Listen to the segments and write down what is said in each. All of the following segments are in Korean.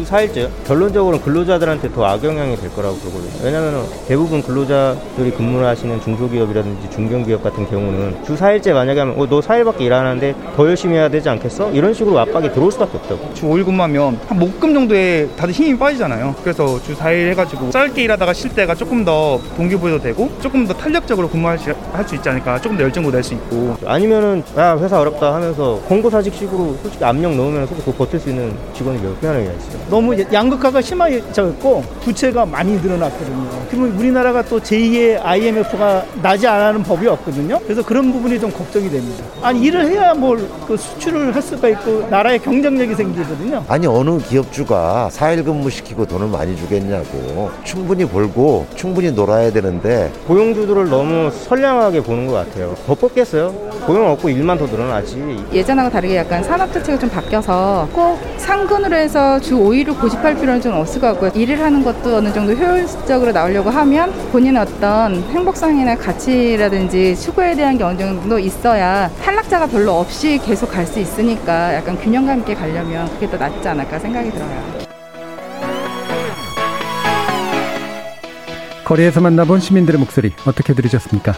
주 4일째 결론적으로는 근로자들한테 더 악영향이 될 거라고 보거든요. 왜냐하면 대부분 근로자들이 근무를 하시는 중소기업이라든지 중견기업 같은 경우는 주 4일째 만약에 하면 어, 너 4일밖에 일 안 하는데 더 열심히 해야 되지 않겠어? 이런 식으로 압박이 들어올 수밖에 없다고. 주 5일 근무하면 한 목금 정도에 다들 힘이 빠지잖아요. 그래서 주 4일 해가지고 짧게 일하다가 쉴 때가 조금 더 동기부여도 되고 조금 더 탄력적으로 근무할 수 있지 않을까. 조금 더 열정도 낼 수 있고. 아니면은 야 회사 어렵다 하면서 공고사직식으로 솔직히 압력 넣으면 솔직히 버틸 수 있는 직원이 몇 명이나 있어요. 너무 양극화가 심해졌고 부채가 많이 늘어났거든요. 그러면 우리나라가 또 제2의 IMF가 나지 않는 법이 없거든요. 그래서 그런 부분이 좀 걱정이 됩니다. 아니 일을 해야 뭘 그 수출을 할 수가 있고 나라의 경쟁력이 생기거든요. 아니 어느 기업주가 4일 근무시키고 돈을 많이 주겠냐고 충분히 벌고 충분히 놀아야 되는데 고용주들을 너무 선량하게 보는 것 같아요. 더 뽑겠어요? 고용 없고 일만 더 늘어나지. 예전하고 다르게 약간 산업 자체가 좀 바뀌어서 꼭 상근으로 해서 주 5일을 고집할 필요는 좀 없을 것 같고요. 일을 하는 것도 어느 정도 효율적으로 나오려고 하면 본인의 어떤 행복성이나 가치라든지 추구에 대한 게 어느 정도 있어야 탈락자가 별로 없이 계속 갈 수 있으니까 약간 균형감 있게 가려면 그게 더 낫지 않을까 생각이 들어요. 거리에서 만나본 시민들의 목소리 어떻게 들으셨습니까?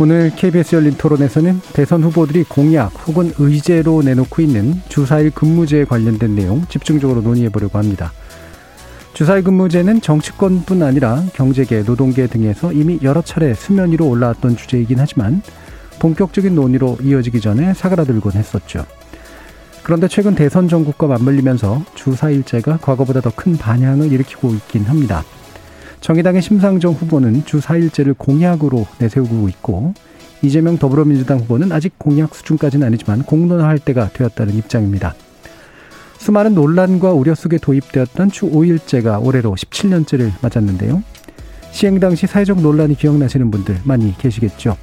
오늘 KBS 열린 토론에서는 대선 후보들이 공약 혹은 의제로 내놓고 있는 주사일 근무제에 관련된 내용 집중적으로 논의해 보려고 합니다. 주사일 근무제는 정치권뿐 아니라 경제계, 노동계 등에서 이미 여러 차례 수면 위로 올라왔던 주제이긴 하지만 본격적인 논의로 이어지기 전에 사그라들곤 했었죠. 그런데 최근 대선 전국과 맞물리면서 주사일제가 과거보다 더 큰 반향을 일으키고 있긴 합니다. 정의당의 심상정 후보는 주 4일제를 공약으로 내세우고 있고 이재명 더불어민주당 후보는 아직 공약 수준까지는 아니지만 공론화할 때가 되었다는 입장입니다. 수많은 논란과 우려 속에 도입되었던 주 5일제가 올해로 17년째를 맞았는데요. 시행 당시 사회적 논란이 기억나시는 분들 많이 계시겠죠.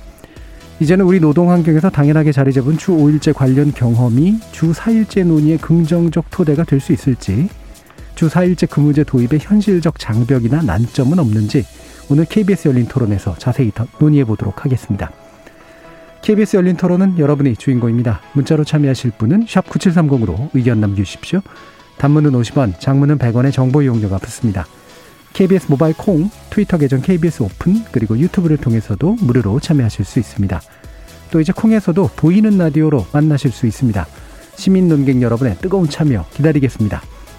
이제는 우리 노동 환경에서 당연하게 자리 잡은 주 5일제 관련 경험이 주 4일제 논의의 긍정적 토대가 될 수 있을지 주 4일제 근무제 도입의 현실적 장벽이나 난점은 없는지 오늘 KBS 열린 토론에서 자세히 논의해 보도록 하겠습니다. KBS 열린 토론은 여러분이 주인공입니다. 문자로 참여하실 분은 9730으로 의견 남겨주십시오. 단문은 50원, 장문은 100원의 정보 이용료가 붙습니다. KBS 모바일 콩, 트위터 계정 KBS 오픈, 그리고 유튜브를 통해서도 무료로 참여하실 수 있습니다. 또 이제 콩에서도 보이는 라디오로 만나실 수 있습니다. 시민 논객 여러분의 뜨거운 참여 기다리겠습니다.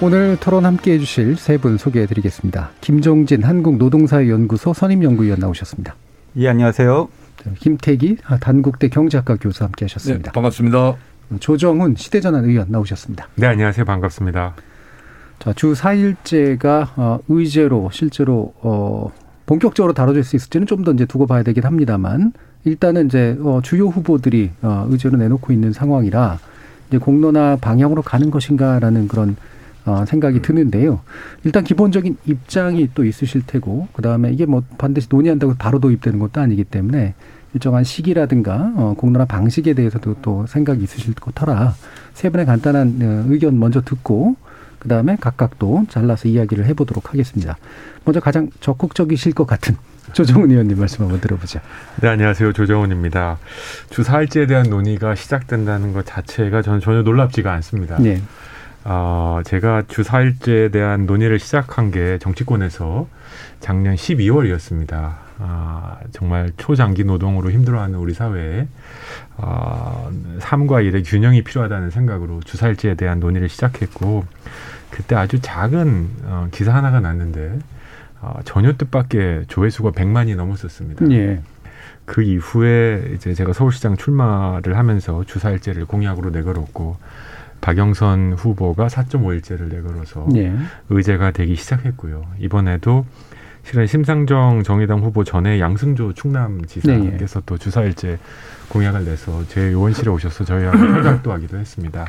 오늘 토론 함께 해주실 세 분 소개해 드리겠습니다. 김종진 한국노동사회연구소 선임연구위원 나오셨습니다. 예, 안녕하세요. 김태기 단국대 경제학과 교수 함께 하셨습니다. 네, 반갑습니다. 조정훈 시대전환 의원 나오셨습니다. 네, 안녕하세요. 반갑습니다. 자, 주 4일제가 어, 의제로 실제로 어, 본격적으로 다뤄질 수 있을지는 좀 더 이제 두고 봐야 되긴 합니다만 일단은 이제 어, 주요 후보들이 어, 의제로 내놓고 있는 상황이라 이제 공론화 방향으로 가는 것인가라는 그런 어, 생각이 드는데요. 일단 기본적인 입장이 또 있으실 테고 그 다음에 이게 뭐 반드시 논의한다고 바로 도입되는 것도 아니기 때문에 일정한 시기라든가 어, 공론화 방식에 대해서도 또 생각이 있으실 것 터라 세 분의 간단한 어, 의견 먼저 듣고 그 다음에 각각 또 잘라서 이야기를 해보도록 하겠습니다. 먼저 가장 적극적이실 것 같은 조정훈 의원님 말씀 한번 들어보죠. 네, 안녕하세요. 조정훈입니다. 주 4일제에 대한 논의가 시작된다는 것 자체가 저는 전혀 놀랍지가 않습니다. 네. 어, 제가 주 4일제에 대한 논의를 시작한 게 정치권에서 작년 12월이었습니다. 아, 정말 초장기 노동으로 힘들어하는 우리 사회에 어, 삶과 일의 균형이 필요하다는 생각으로 주 4일제에 대한 논의를 시작했고 그때 아주 작은 어, 기사 하나가 났는데 어, 전혀 뜻밖의 조회수가 100만이 넘었었습니다. 예. 그 이후에 이제 제가 서울시장 출마를 하면서 주 4일제를 공약으로 내걸었고 박영선 후보가 4.5일제를 내걸어서 예. 의제가 되기 시작했고요. 이번에도 실은 심상정 정의당 후보 전에 양승조 충남지사께서 네. 또 주사일제 공약을 내서 제 요원실에 오셔서 저희하고 협약도 하기도 했습니다.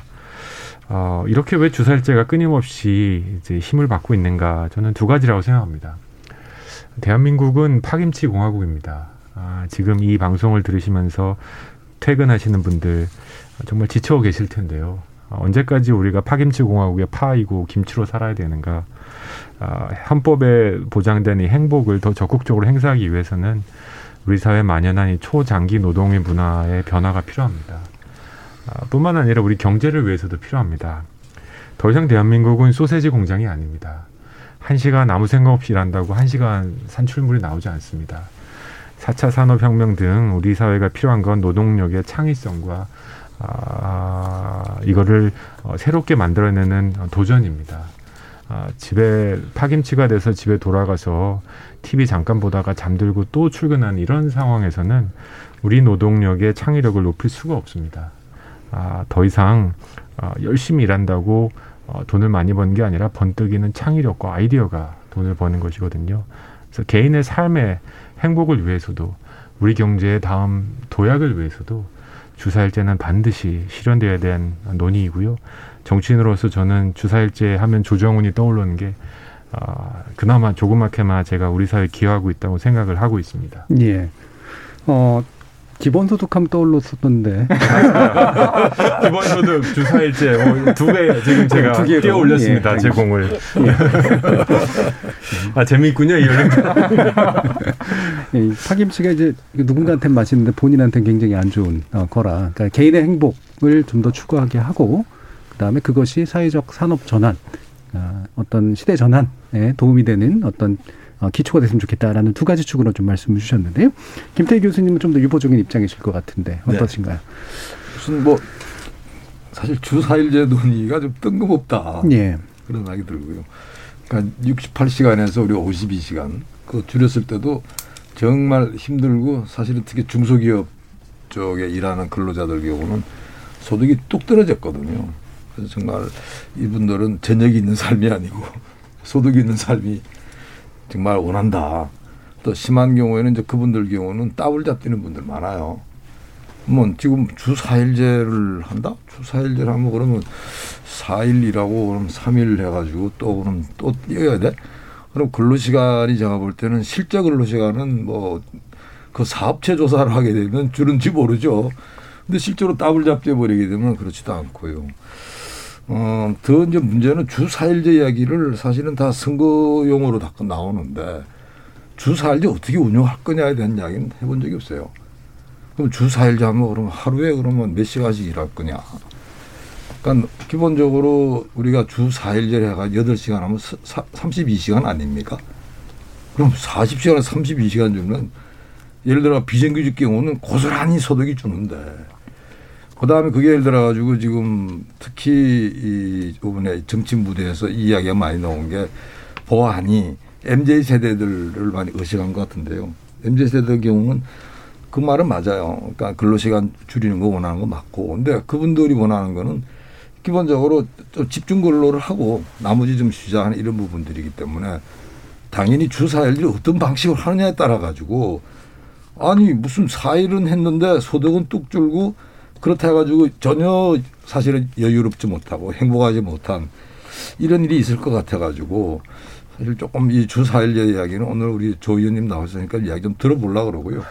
어, 이렇게 왜 주사일제가 끊임없이 이제 힘을 받고 있는가 저는 두 가지라고 생각합니다. 대한민국은 파김치 공화국입니다. 아, 지금 이 방송을 들으시면서 퇴근하시는 분들 정말 지쳐 계실 텐데요. 아, 언제까지 우리가 파김치 공화국의 파이고 김치로 살아야 되는가? 아, 헌법에 보장된 이 행복을 더 적극적으로 행사하기 위해서는 우리 사회에 만연한 이 초장기 노동의 문화의 변화가 필요합니다. 아, 뿐만 아니라 우리 경제를 위해서도 필요합니다. 더 이상 대한민국은 소세지 공장이 아닙니다. 한 시간 아무 생각 없이 일한다고 한 시간 산출물이 나오지 않습니다. 4차 산업혁명 등 우리 사회가 필요한 건 노동력의 창의성과 아, 이거를 어, 새롭게 만들어내는 도전입니다. 아, 집에 파김치가 돼서 집에 돌아가서 TV 잠깐 보다가 잠들고 또 출근하는 이런 상황에서는 우리 노동력의 창의력을 높일 수가 없습니다. 아, 더 이상 어, 열심히 일한다고 어, 돈을 많이 버는 게 아니라 번뜩이는 창의력과 아이디어가 돈을 버는 것이거든요. 그래서 개인의 삶의 행복을 위해서도 우리 경제의 다음 도약을 위해서도 주사일제는 반드시 실현돼야 되는 논의이고요. 정치인으로서 저는 주사일제 하면 조정훈이 떠오르는 게 어, 그나마 조그맣게만 제가 우리 사회에 기여하고 있다고 생각을 하고 있습니다. 예. 어, 기본소득 하면 떠올랐었던데. 기본소득 주사일제 어, 두개 지금 제가 두 뛰어 올렸습니다. 예, 제 공을. 예. 아 재미있군요 이 예, 파김치가 이제 누군가한테 맛있는데 본인한테는 굉장히 안 좋은 어, 거라. 그러니까 개인의 행복을 좀 더 추구하게 하고 그다음에 그것이 사회적 산업 전환, 어, 어떤 시대 전환에 도움이 되는 어떤 어, 기초가 됐으면 좋겠다라는 두 가지 축으로 좀 말씀을 주셨는데요. 김태희 교수님은 좀 더 유보적인 입장이실 것 같은데 네. 어떠신가요? 네. 무슨 뭐 사실 주 4일제 논의가 좀 뜬금없다. 예. 그런 생각이 들고요. 그러니까 68시간에서 우리 52시간 그 줄였을 때도 정말 힘들고 사실은 특히 중소기업 쪽에 일하는 근로자들 경우는 소득이 뚝 떨어졌거든요. 그래서 정말 이분들은 전역이 있는 삶이 아니고 소득이 있는 삶이 정말 원한다. 또 심한 경우에는 이제 그분들 경우는 따블 잡히는 분들 많아요. 뭐 지금 주 4일제를 한다? 주 4일제를 하면 그러면 4일 일하고 그럼 3일 해가지고 또 그럼 또 뛰어야 돼? 그럼 근로시간이 제가 볼 때는 실제 근로시간은 뭐 그 사업체 조사를 하게 되면 줄은지 모르죠. 근데 실제로 따블 잡혀 버리게 되면 그렇지도 않고요. 어, 더 이제 문제는 주 4일제 이야기를 사실은 다 선거용으로 다 나오는데 주 4일제 어떻게 운영할 거냐에 대한 이야기는 해본 적이 없어요. 그럼 주 4일제 하면 그러면 하루에 그러면 몇 시간씩 일할 거냐. 그러니까 기본적으로 우리가 주 4일제를 해가 8시간 하면 32시간 아닙니까? 그럼 40시간에 32시간 주면 예를 들어 비정규직 경우는 고스란히 소득이 주는데 그 다음에 그게 예를 들어 가지고 지금 특히 이 부분에 정치 무대에서 이 이야기가 많이 나온 게 보안이 MZ 세대들을 많이 의식한 것 같은데요. MZ 세대 경우는 그 말은 맞아요. 그러니까 근로시간 줄이는 거 원하는 거 맞고. 근데 그분들이 원하는 거는 기본적으로 좀 집중 근로를 하고 나머지 좀 쉬자 하는 이런 부분들이기 때문에 당연히 주 4일을 어떤 방식으로 하느냐에 따라 가지고 아니 무슨 4일은 했는데 소득은 뚝 줄고 그렇다 해가지고 전혀 사실은 여유롭지 못하고 행복하지 못한 이런 일이 있을 것 같아가지고 사실 조금 이주 4일 이야기는 오늘 우리 조 의원님 나오셨으니까 이야기 좀 들어보려고 그러고요.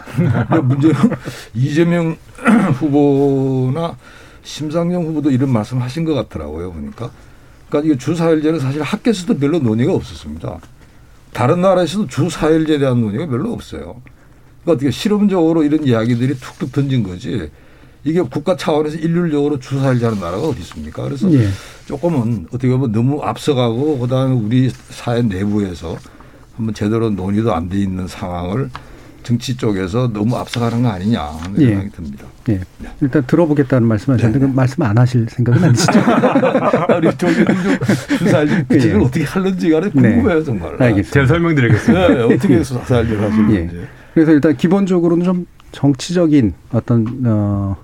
문제는 이재명 후보나 심상정 후보도 이런 말씀 하신 것 같더라고요. 보니까. 그러니까 이게 주 4일제는 사실 학계에서도 별로 논의가 없었습니다. 다른 나라에서도 주 4일제에 대한 논의가 별로 없어요. 그러니까 어떻게 실험적으로 이런 이야기들이 툭툭 던진 거지. 이게 국가 차원에서 일률적으로 주사일자는 나라가 어디 있습니까? 그래서 예. 조금은 어떻게 보면 너무 앞서가고 그다음에 우리 사회 내부에서 한번 제대로 논의도 안 돼 있는 상황을 정치 쪽에서 너무 앞서가는 거 아니냐 하는 예. 생각이 듭니다. 예. 네. 일단 들어보겠다는 말씀 하셨는데 네. 말씀 안 하실 생각은 아니시죠? 우리 주사일지 구체적으로 예. 어떻게 하는지 간에 네. 궁금해요 정말. 알겠습니다. 제가 설명드리겠습니다. 네, 어떻게 주사일지를 하시는지. 예. 그래서 일단 기본적으로는 좀 정치적인 어떤 어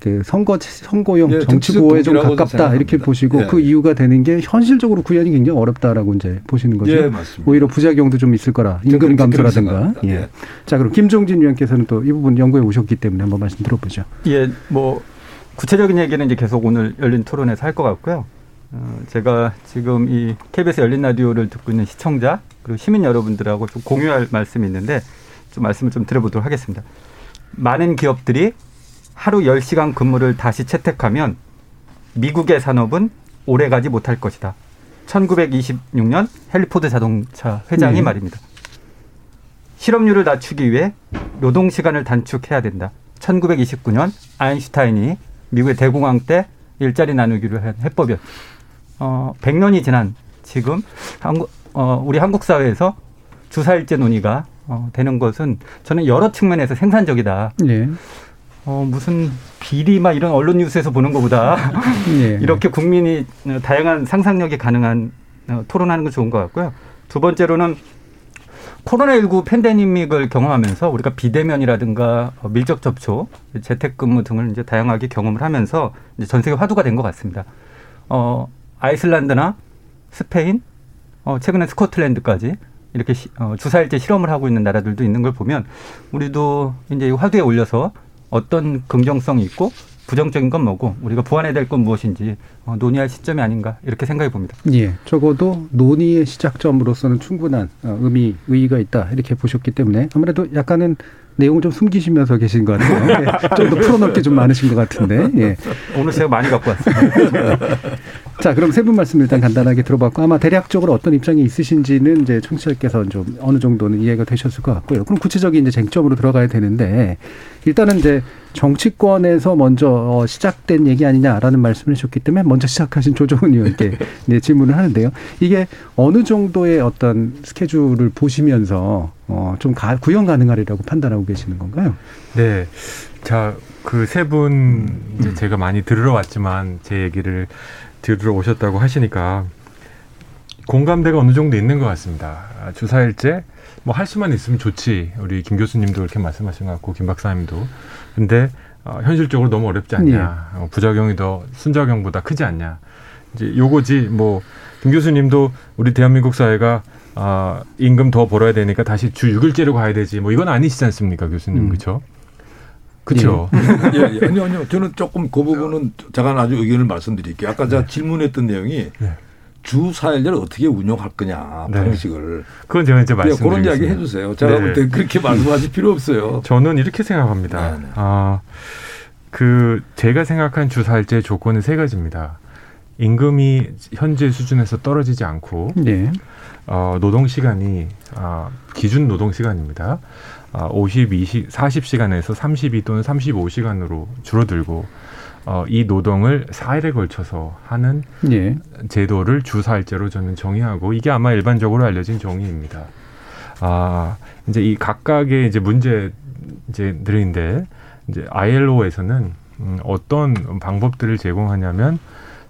그 선거 선거용 예, 정치구호에 좀 가깝다 이렇게 보시고 예. 그 이유가 되는 게 현실적으로 구현이 굉장히 어렵다라고 이제 보시는 거죠. 예, 맞습니다. 오히려 부작용도 좀 있을 거라 임금 감소라든가. 예. 예. 자 그럼 김종진 위원께서는 또 이 부분 연구에 오셨기 때문에 한번 말씀 들어보죠. 예, 뭐 구체적인 얘기는 이제 계속 오늘 열린 토론에서 할 것 같고요. 어, 제가 지금 이 KBS 열린 라디오를 듣고 있는 시청자 그리고 시민 여러분들하고 좀 공유할 말씀이 있는데 좀 말씀을 좀 드려보도록 하겠습니다. 많은 기업들이 하루 10시간 근무를 다시 채택하면 미국의 산업은 오래가지 못할 것이다. 1926년 헬리포드 자동차 회장이 네. 말입니다. 실업률을 낮추기 위해 노동 시간을 단축해야 된다. 1929년 아인슈타인이 미국의 대공황 때 일자리 나누기로 한 해법이었죠. 어, 100년이 지난 지금 한국 어, 우리 한국 사회에서 주사일제 논의가 어, 되는 것은 저는 여러 측면에서 생산적이다. 네. 어, 무슨 비리 막 이런 언론 뉴스에서 보는 것보다 네. 이렇게 국민이 다양한 상상력이 가능한 어, 토론하는 건 좋은 것 같고요. 두 번째로는 코로나19 팬데믹을 경험하면서 우리가 비대면이라든가 어, 밀접 접촉, 재택근무 등을 이제 다양하게 경험을 하면서 이제 전 세계 화두가 된 것 같습니다. 어, 아이슬란드나 스페인, 어, 최근에 스코틀랜드까지 이렇게 시, 어, 주사일제 실험을 하고 있는 나라들도 있는 걸 보면 우리도 이제 화두에 올려서 어떤 긍정성이 있고 부정적인 건 뭐고 우리가 보완해야 될 건 무엇인지 어, 논의할 시점이 아닌가 이렇게 생각해 봅니다. 예, 적어도 논의의 시작점으로서는 충분한 어, 의미 의의가 있다 이렇게 보셨기 때문에 아무래도 약간은 내용을 좀 숨기시면서 계신 것 같아요. 예, 좀더 풀어놓을 게 좀 많으신 것 같은데. 예. 오늘 제가 많이 갖고 왔습니다. 자, 그럼 세 분 말씀 일단 간단하게 들어봤고 아마 대략적으로 어떤 입장이 있으신지는 이제 청취자께서 좀 어느 정도는 이해가 되셨을 것 같고요. 그럼 구체적인 이제 쟁점으로 들어가야 되는데 일단은 이제 정치권에서 먼저 어, 시작된 얘기 아니냐라는 말씀을 해주셨기 때문에 먼저 시작하신 조정은 의원께 네, 질문을 하는데요. 이게 어느 정도의 어떤 스케줄을 보시면서 어, 좀 가, 구현 가능하리라고 판단하고 계시는 건가요? 네. 자, 그 세분 음. 이제 제가 많이 들으러 왔지만 제 얘기를 들으러 오셨다고 하시니까 공감대가 어느 정도 있는 것 같습니다. 주사일제 뭐 할 수만 있으면 좋지. 우리 김 교수님도 그렇게 말씀하신 것 같고 김 박사님도. 근데 어, 현실적으로 너무 어렵지 않냐. 예. 어, 부작용이 더 순작용보다 크지 않냐. 이제 요거지 뭐 김 교수님도 우리 대한민국 사회가 아, 임금 더 벌어야 되니까 다시 주 6일제로 가야 되지. 뭐 이건 아니시지 않습니까, 교수님. 음. 그렇죠? 그렇죠. 예. 예, 예. 아니요, 아니요. 저는 조금 그 부분은 제가 아주 의견을 말씀드릴게요. 아까 제가 네. 질문했던 내용이 네. 주 4일제를 어떻게 운영할 거냐 네. 방식을. 그건 제가 이제 말씀드리겠습니다. 그런 이야기 해주세요. 제가 네. 그렇게 말씀하실 필요 없어요. 저는 이렇게 생각합니다. 네, 네. 아, 그 제가 생각한 주 4일제 조건은 세 가지입니다. 임금이 현재 수준에서 떨어지지 않고 네. 어, 노동 시간이 어, 기준 노동 시간입니다. 어, 52시 40시간에서 32 또는 35시간으로 줄어들고 어, 이 노동을 4일에 걸쳐서 하는 예. 제도를 주 4일제로 저는 정의하고 이게 아마 일반적으로 알려진 정의입니다. 아, 이제 이 각각의 이제 문제 이제들인데 이제 ILO에서는 음, 어떤 방법들을 제공하냐면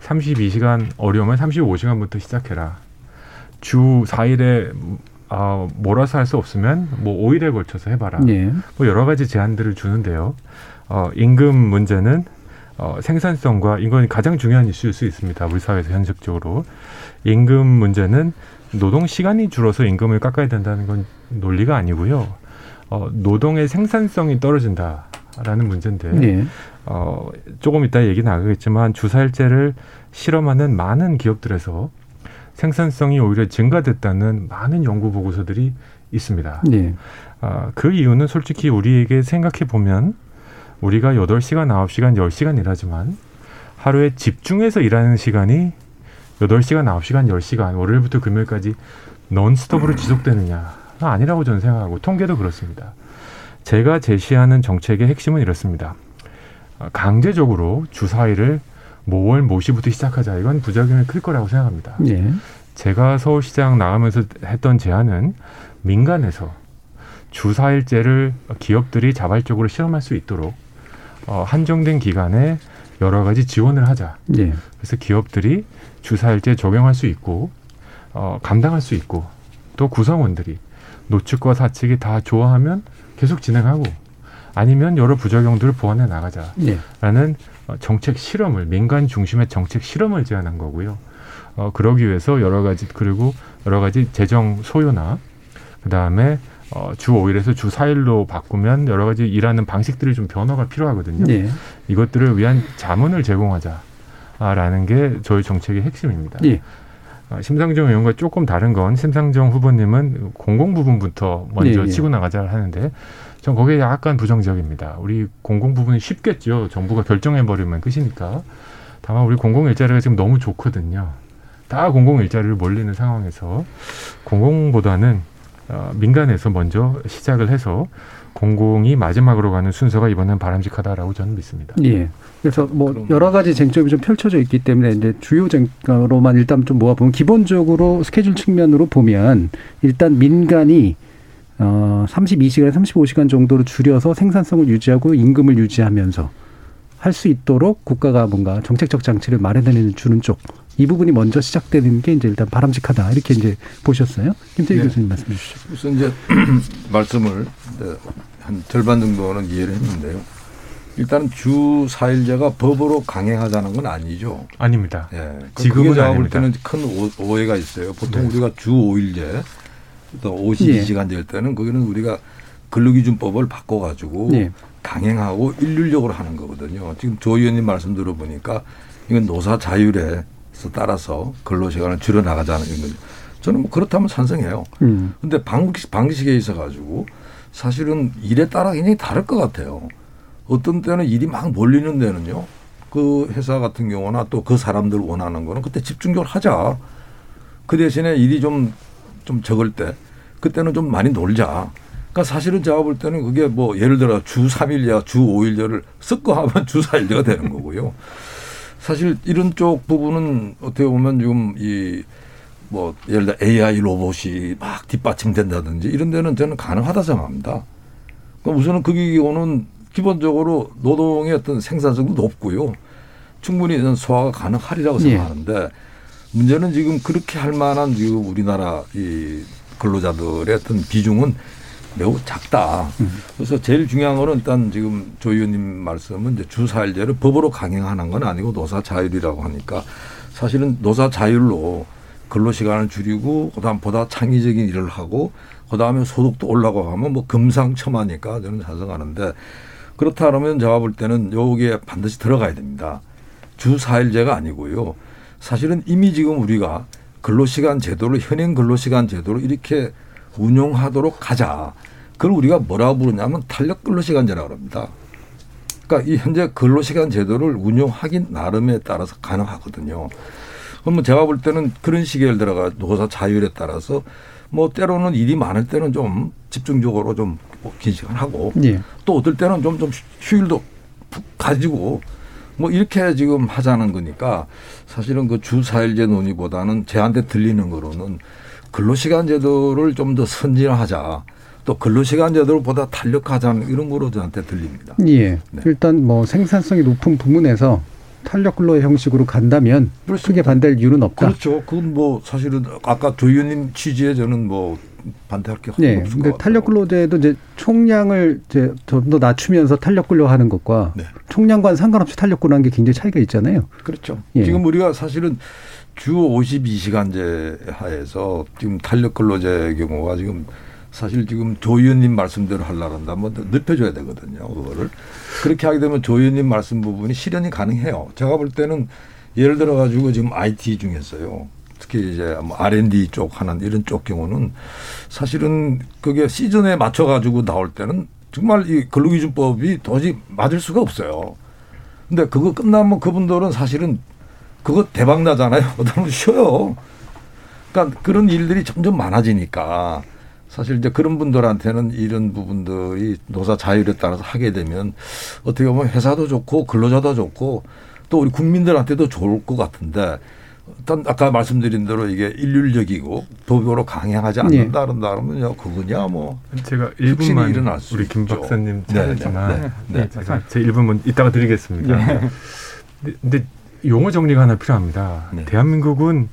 32시간 어려우면 35시간부터 시작해라. 주 4일에 아, 몰아서 할 수 없으면 뭐 5일에 걸쳐서 해봐라. 예. 뭐 여러 가지 제안들을 주는데요. 어, 임금 문제는 어, 생산성과 이건 가장 중요한 이슈일 수 있습니다. 우리 사회에서 현실적으로 임금 문제는 노동 시간이 줄어서 임금을 깎아야 된다는 건 논리가 아니고요. 어, 노동의 생산성이 떨어진다 라는 문제인데 예. 어, 조금 이따 얘기 나가겠지만 주사일제를 실험하는 많은 기업들에서 생산성이 오히려 증가됐다는 많은 연구 보고서들이 있습니다. 네. 아, 그 이유는 솔직히 우리에게 생각해 보면 우리가 여덟 시간 아홉 시간 열시간 일하지만 하루에 집중해서 일하는 시간이 여덟 시간 아홉 시간 열시간 월요일부터 금요일까지 넌스톱으로 지속되느냐? 아니라고 저는 생각하고 통계도 그렇습니다. 제가 제시하는 정책의 핵심은 이렇습니다. 아, 강제적으로 주사일을 모월 모시부터 시작하자. 이건 부작용이 클 거라고 생각합니다. 예. 제가 서울시장 나가면서 했던 제안은 민간에서 주사일제를 기업들이 자발적으로 실험할 수 있도록 어, 한정된 기간에 여러 가지 지원을 하자. 예. 그래서 기업들이 주사일제 적용할 수 있고 어, 감당할 수 있고 또 구성원들이 노측과 사측이 다 좋아하면 계속 진행하고 아니면 여러 부작용들을 보완해 나가자라는 네. 정책 실험을 민간 중심의 정책 실험을 제안한 거고요. 어, 그러기 위해서 여러 가지 그리고 여러 가지 재정 소요나 그 다음에 어, 주 5일에서 주 4일로 바꾸면 여러 가지 일하는 방식들이 좀 변화가 필요하거든요. 네. 이것들을 위한 자문을 제공하자라는 게 저희 정책의 핵심입니다. 네. 심상정 의원과 조금 다른 건 심상정 후보님은 공공 부분부터 먼저 네, 치고 나가자 하는데 전 거기에 약간 부정적입니다. 우리 공공 부분이 쉽겠죠. 정부가 결정해 버리면 끝이니까. 다만 우리 공공 일자리가 지금 너무 좋거든요. 다 공공 일자리를 몰리는 상황에서 공공보다는 어, 민간에서 먼저 시작을 해서 공공이 마지막으로 가는 순서가 이번엔 바람직하다라고 저는 믿습니다. 예. 그래서 뭐 여러 가지 쟁점이 좀 펼쳐져 있기 때문에 이제 주요 쟁점으로만 일단 좀 모아보면 기본적으로 스케줄 측면으로 보면 일단 민간이 어 32시간, 35시간 정도로 줄여서 생산성을 유지하고 임금을 유지하면서 할 수 있도록 국가가 뭔가 정책적 장치를 마련해 주는 쪽 이 부분이 먼저 시작되는 게 이제 일단 바람직하다 이렇게 이제 보셨어요. 김태희 네. 교수님 말씀해 주시죠. 우선 이제 말씀을 한 절반 정도는 이해를 했는데요. 일단은 주 4일제가 법으로 강행하자는 건 아니죠. 아닙니다. 예. 지금은 제가 볼 때는 큰 오 해가 있어요. 보통 네. 우리가 주 5일제 또 52시간 될 때는 거기는 우리가 근로기준법을 바꿔가지고 네. 강행하고 일률적으로 하는 거거든요. 지금 조 의원님 말씀 들어보니까 이건 노사 자율에 따라서 근로시간을 줄여 나가자는 거죠. 저는 뭐 그렇다면 찬성해요. 음. 근데 방식, 방식에 있어 가지고 사실은 일에 따라 굉장히 다를 것 같아요. 어떤 때는 일이 막 몰리는 데는요. 그 회사 같은 경우나 또 그 사람들 원하는 거는 그때 집중적으로 하자. 그 대신에 일이 좀, 좀 적을 때 그때는 좀 많이 놀자. 그러니까 사실은 제가 볼 때는 그게 뭐 예를 들어 주 3일이야 주 5일제를 섞어 하면 주 4일제가 되는 거고요. 사실 이런 쪽 부분은 어떻게 보면 지금 이 뭐 예를 들어 AI 로봇이 막 뒷받침된다든지 이런 데는 저는 가능하다 생각합니다. 그러니까 우선은 그 경우는 기본적으로 노동의 어떤 생산성도 높고요. 충분히 소화가 가능하리라고 예. 생각하는데 예. 문제는 지금 그렇게 할 만한 지금 우리나라 이 근로자들의 어떤 비중은 매우 작다. 음. 그래서 제일 중요한 거는 일단 지금 조 의원님 말씀은 이제 주사일제를 법으로 강행하는 건 아니고 노사 자율이라고 하니까 사실은 노사 자율로 근로 시간을 줄이고 그다음 보다 창의적인 일을 하고 그다음에 소득도 올라가고 하면 뭐 금상첨화니까 저는 찬성하는데 그렇다 그러면 제가 볼 때는 여기에 반드시 들어가야 됩니다. 주 4일제가 아니고요. 사실은 이미 지금 우리가 근로시간 제도를 현행 근로시간 제도를 이렇게 운용하도록 가자. 그걸 우리가 뭐라고 부르냐면 탄력 근로시간제라고 합니다. 그러니까 이 현재 근로시간 제도를 운용하긴 나름에 따라서 가능하거든요. 그러면 제가 볼 때는 그런 식의 들어가 노사 자율에 따라서 뭐 때로는 일이 많을 때는 좀 집중적으로 좀 긴 시간 하고 예. 또 어떨 때는 좀 좀 휴일도 가지고 뭐 이렇게 지금 하자는 거니까 사실은 그주 4일제 논의보다는 제한테 들리는 거로는 근로시간 제도를 좀 더 선진화하자. 또 근로시간 제도를 보다 탄력하자는 이런 거로 저한테 들립니다. 예. 네. 일단 뭐 생산성이 높은 부문에서 탄력 근로의 형식으로 간다면 그렇습니다. 크게 반대할 이유는 없다. 그렇죠. 그건 뭐 사실은 아까 조 의원님 취지에 저는 뭐 반대할 게 네. 없을 근데 탄력 근로제도 이제 총량을 이제 좀 더 낮추면서 탄력 근로하는 것과 네. 총량과는 상관없이 탄력 근로하는 게 굉장히 차이가 있잖아요. 그렇죠. 예. 지금 우리가 사실은 주 52시간제 하에서 지금 탄력 근로제 경우가 지금 사실 지금 조 의원님 말씀대로 하려고 한다. 한번 더 넓혀줘야 되거든요. 그거를. 그렇게 하게 되면 조 의원님 말씀 부분이 실현이 가능해요. 제가 볼 때는 예를 들어 가지고 지금 IT 중에서요. 특히 이제 뭐 R&D 쪽 하는 이런 쪽 경우는 사실은 그게 시즌에 맞춰 가지고 나올 때는 정말 이 근로기준법이 도저히 맞을 수가 없어요. 근데 그거 끝나면 그분들은 사실은 그거 대박 나잖아요. 그다음에 쉬어요. 그러니까 그런 일들이 점점 많아지니까 사실 이제 그런 분들한테는 이런 부분들이 노사 자율에 따라서 하게 되면 어떻게 보면 회사도 좋고 근로자도 좋고 또 우리 국민들한테도 좋을 것 같은데 일단 아까 말씀드린 대로 이게 일률적이고 법으로 강행하지 않는다 네. 그런다 그러면요 그거냐 뭐 제가 1분만 일어날 수 우리 김 박사님 차례지만 네, 네, 네. 제가 제 1분만 이따가 드리겠습니다. 네. 근데 용어 정리가 하나 필요합니다. 네. 대한민국은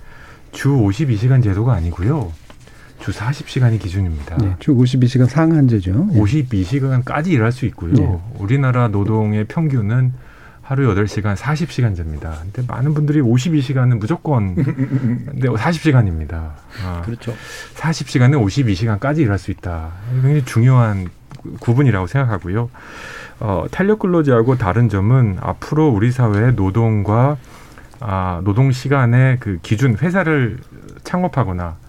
주 52시간 제도가 아니고요. 주 40시간이 기준입니다. 네, 주 52시간 상한제죠. 네. 52시간까지 일할 수 있고요. 네. 우리나라 노동의 평균은 하루 8시간 40시간제입니다. 근데 많은 분들이 52시간은 무조건 근데 40시간입니다. 아, 그렇죠. 40시간은 52시간까지 일할 수 있다. 굉장히 중요한 구분이라고 생각하고요. 어, 탄력 근로제하고 다른 점은 앞으로 우리 사회의 노동과 아, 노동 시간의 그 기준 회사를 창업하거나